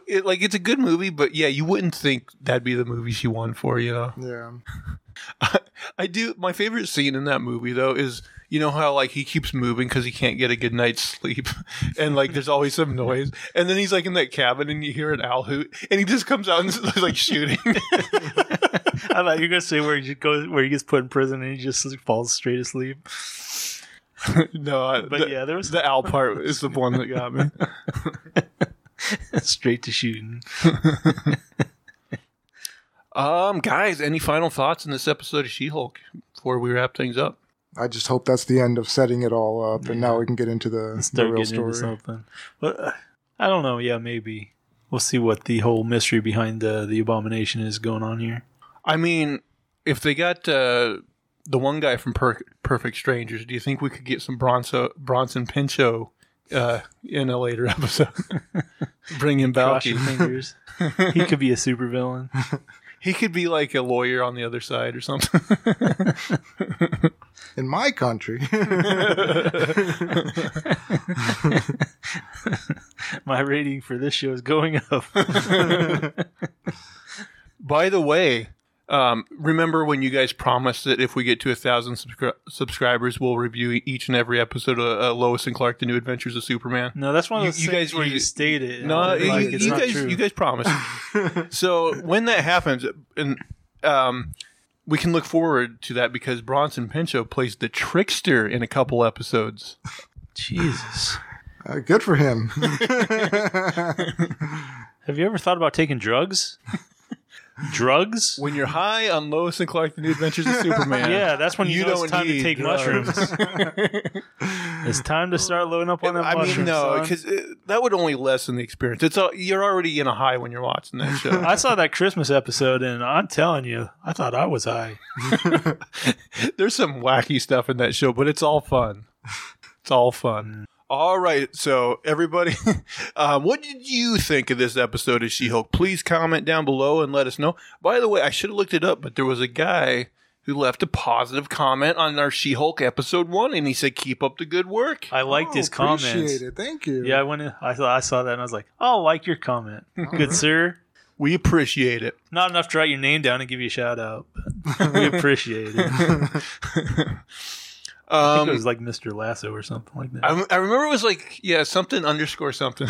it, like it's a good movie but yeah you wouldn't think that'd be the movie she won for you know Yeah. I do. My favorite scene in that movie, though, is you know how like he keeps moving because he can't get a good night's sleep, and like there's always some noise, and then he's like in that cabin and you hear an owl hoot, and he just comes out and is like shooting. I thought you were gonna say where he just goes, where he gets put in prison and he just falls straight asleep. no, I, But the, yeah, there was the owl part is the one that got me. straight to shooting. Um, guys, any final thoughts on this episode of She-Hulk before we wrap things up? I just hope that's the end of setting it all up, and now we can get into the, the real story. something. But uh, I don't know. Yeah, maybe we'll see what the whole mystery behind the the abomination is going on here. I mean, if they got uh, the one guy from per- Perfect Strangers, do you think we could get some Bronson Bronson Pinchot uh, in a later episode? Bring him back. Fingers. he could be a supervillain. He could be like a lawyer on the other side or something. In my country, My rating for this show is going up. By the way, um, remember when you guys promised that if we get to a thousand subscri- subscribers, we'll review each and every episode of uh, Lois and Clark: The New Adventures of Superman? No, that's one of You- those you things guys- where you- you, state it. No, like you, you guys, true. you guys promised. so when that happens, and um, we can look forward to that because Bronson Pinchot plays the trickster in a couple episodes. Jesus. uh, good for him. Have you ever thought about taking drugs? Drugs? When you're high on Lois and Clark: The New Adventures of Superman, Yeah, that's when you, You know don't it's time to take drugs. mushrooms. it's time to start loading up on them I mean, no, because uh, that would only lessen the experience. It's all, you're already in a high when you're watching that show. I saw that Christmas episode, and I'm telling you, I thought I was high. There's some wacky stuff in that show, but it's all fun. It's all fun. All right, so everybody, um, what did you think of this episode of She-Hulk? Please comment down below and let us know. By the way, I should have looked it up, but there was a guy who left a positive comment on our She-Hulk episode one, and he said, "Keep up the good work." I liked his Oh, comments. Appreciate it. Thank you. Yeah, I went in, I saw I saw that and I was like, "Oh, like your comment, good sir." We appreciate it. Not enough to write your name down and give you a shout out, but we appreciate it. I think Um, it was like Mr. Lasso or something like that. I, I remember it was like yeah something underscore something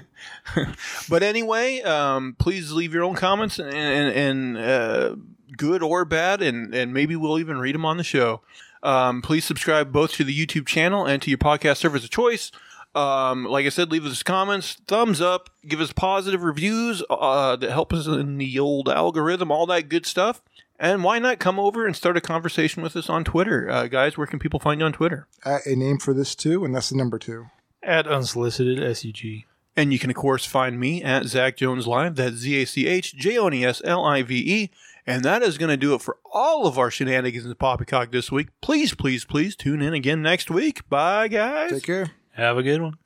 but anyway um, please leave your own comments and, and, and uh, good or bad and, and maybe we'll even read them on the show um, please subscribe both to the youtube channel and to your podcast service of choice um, like I said, leave us comments, thumbs up, give us positive reviews uh, that help us in the old algorithm, all that good stuff. And why not come over and start a conversation with us on Twitter, uh, guys? Where can people find you on Twitter? Uh, a name for this too, and that's the number two. At unsolicited SUG. And you can, of course, find me at Zach Jones Live. That's Z A C H J O N E S L I V E. And that is going to do it for all of our shenanigans in Poppycock this week. Please, please, please tune in again next week. Bye, guys. Take care. Have a good one.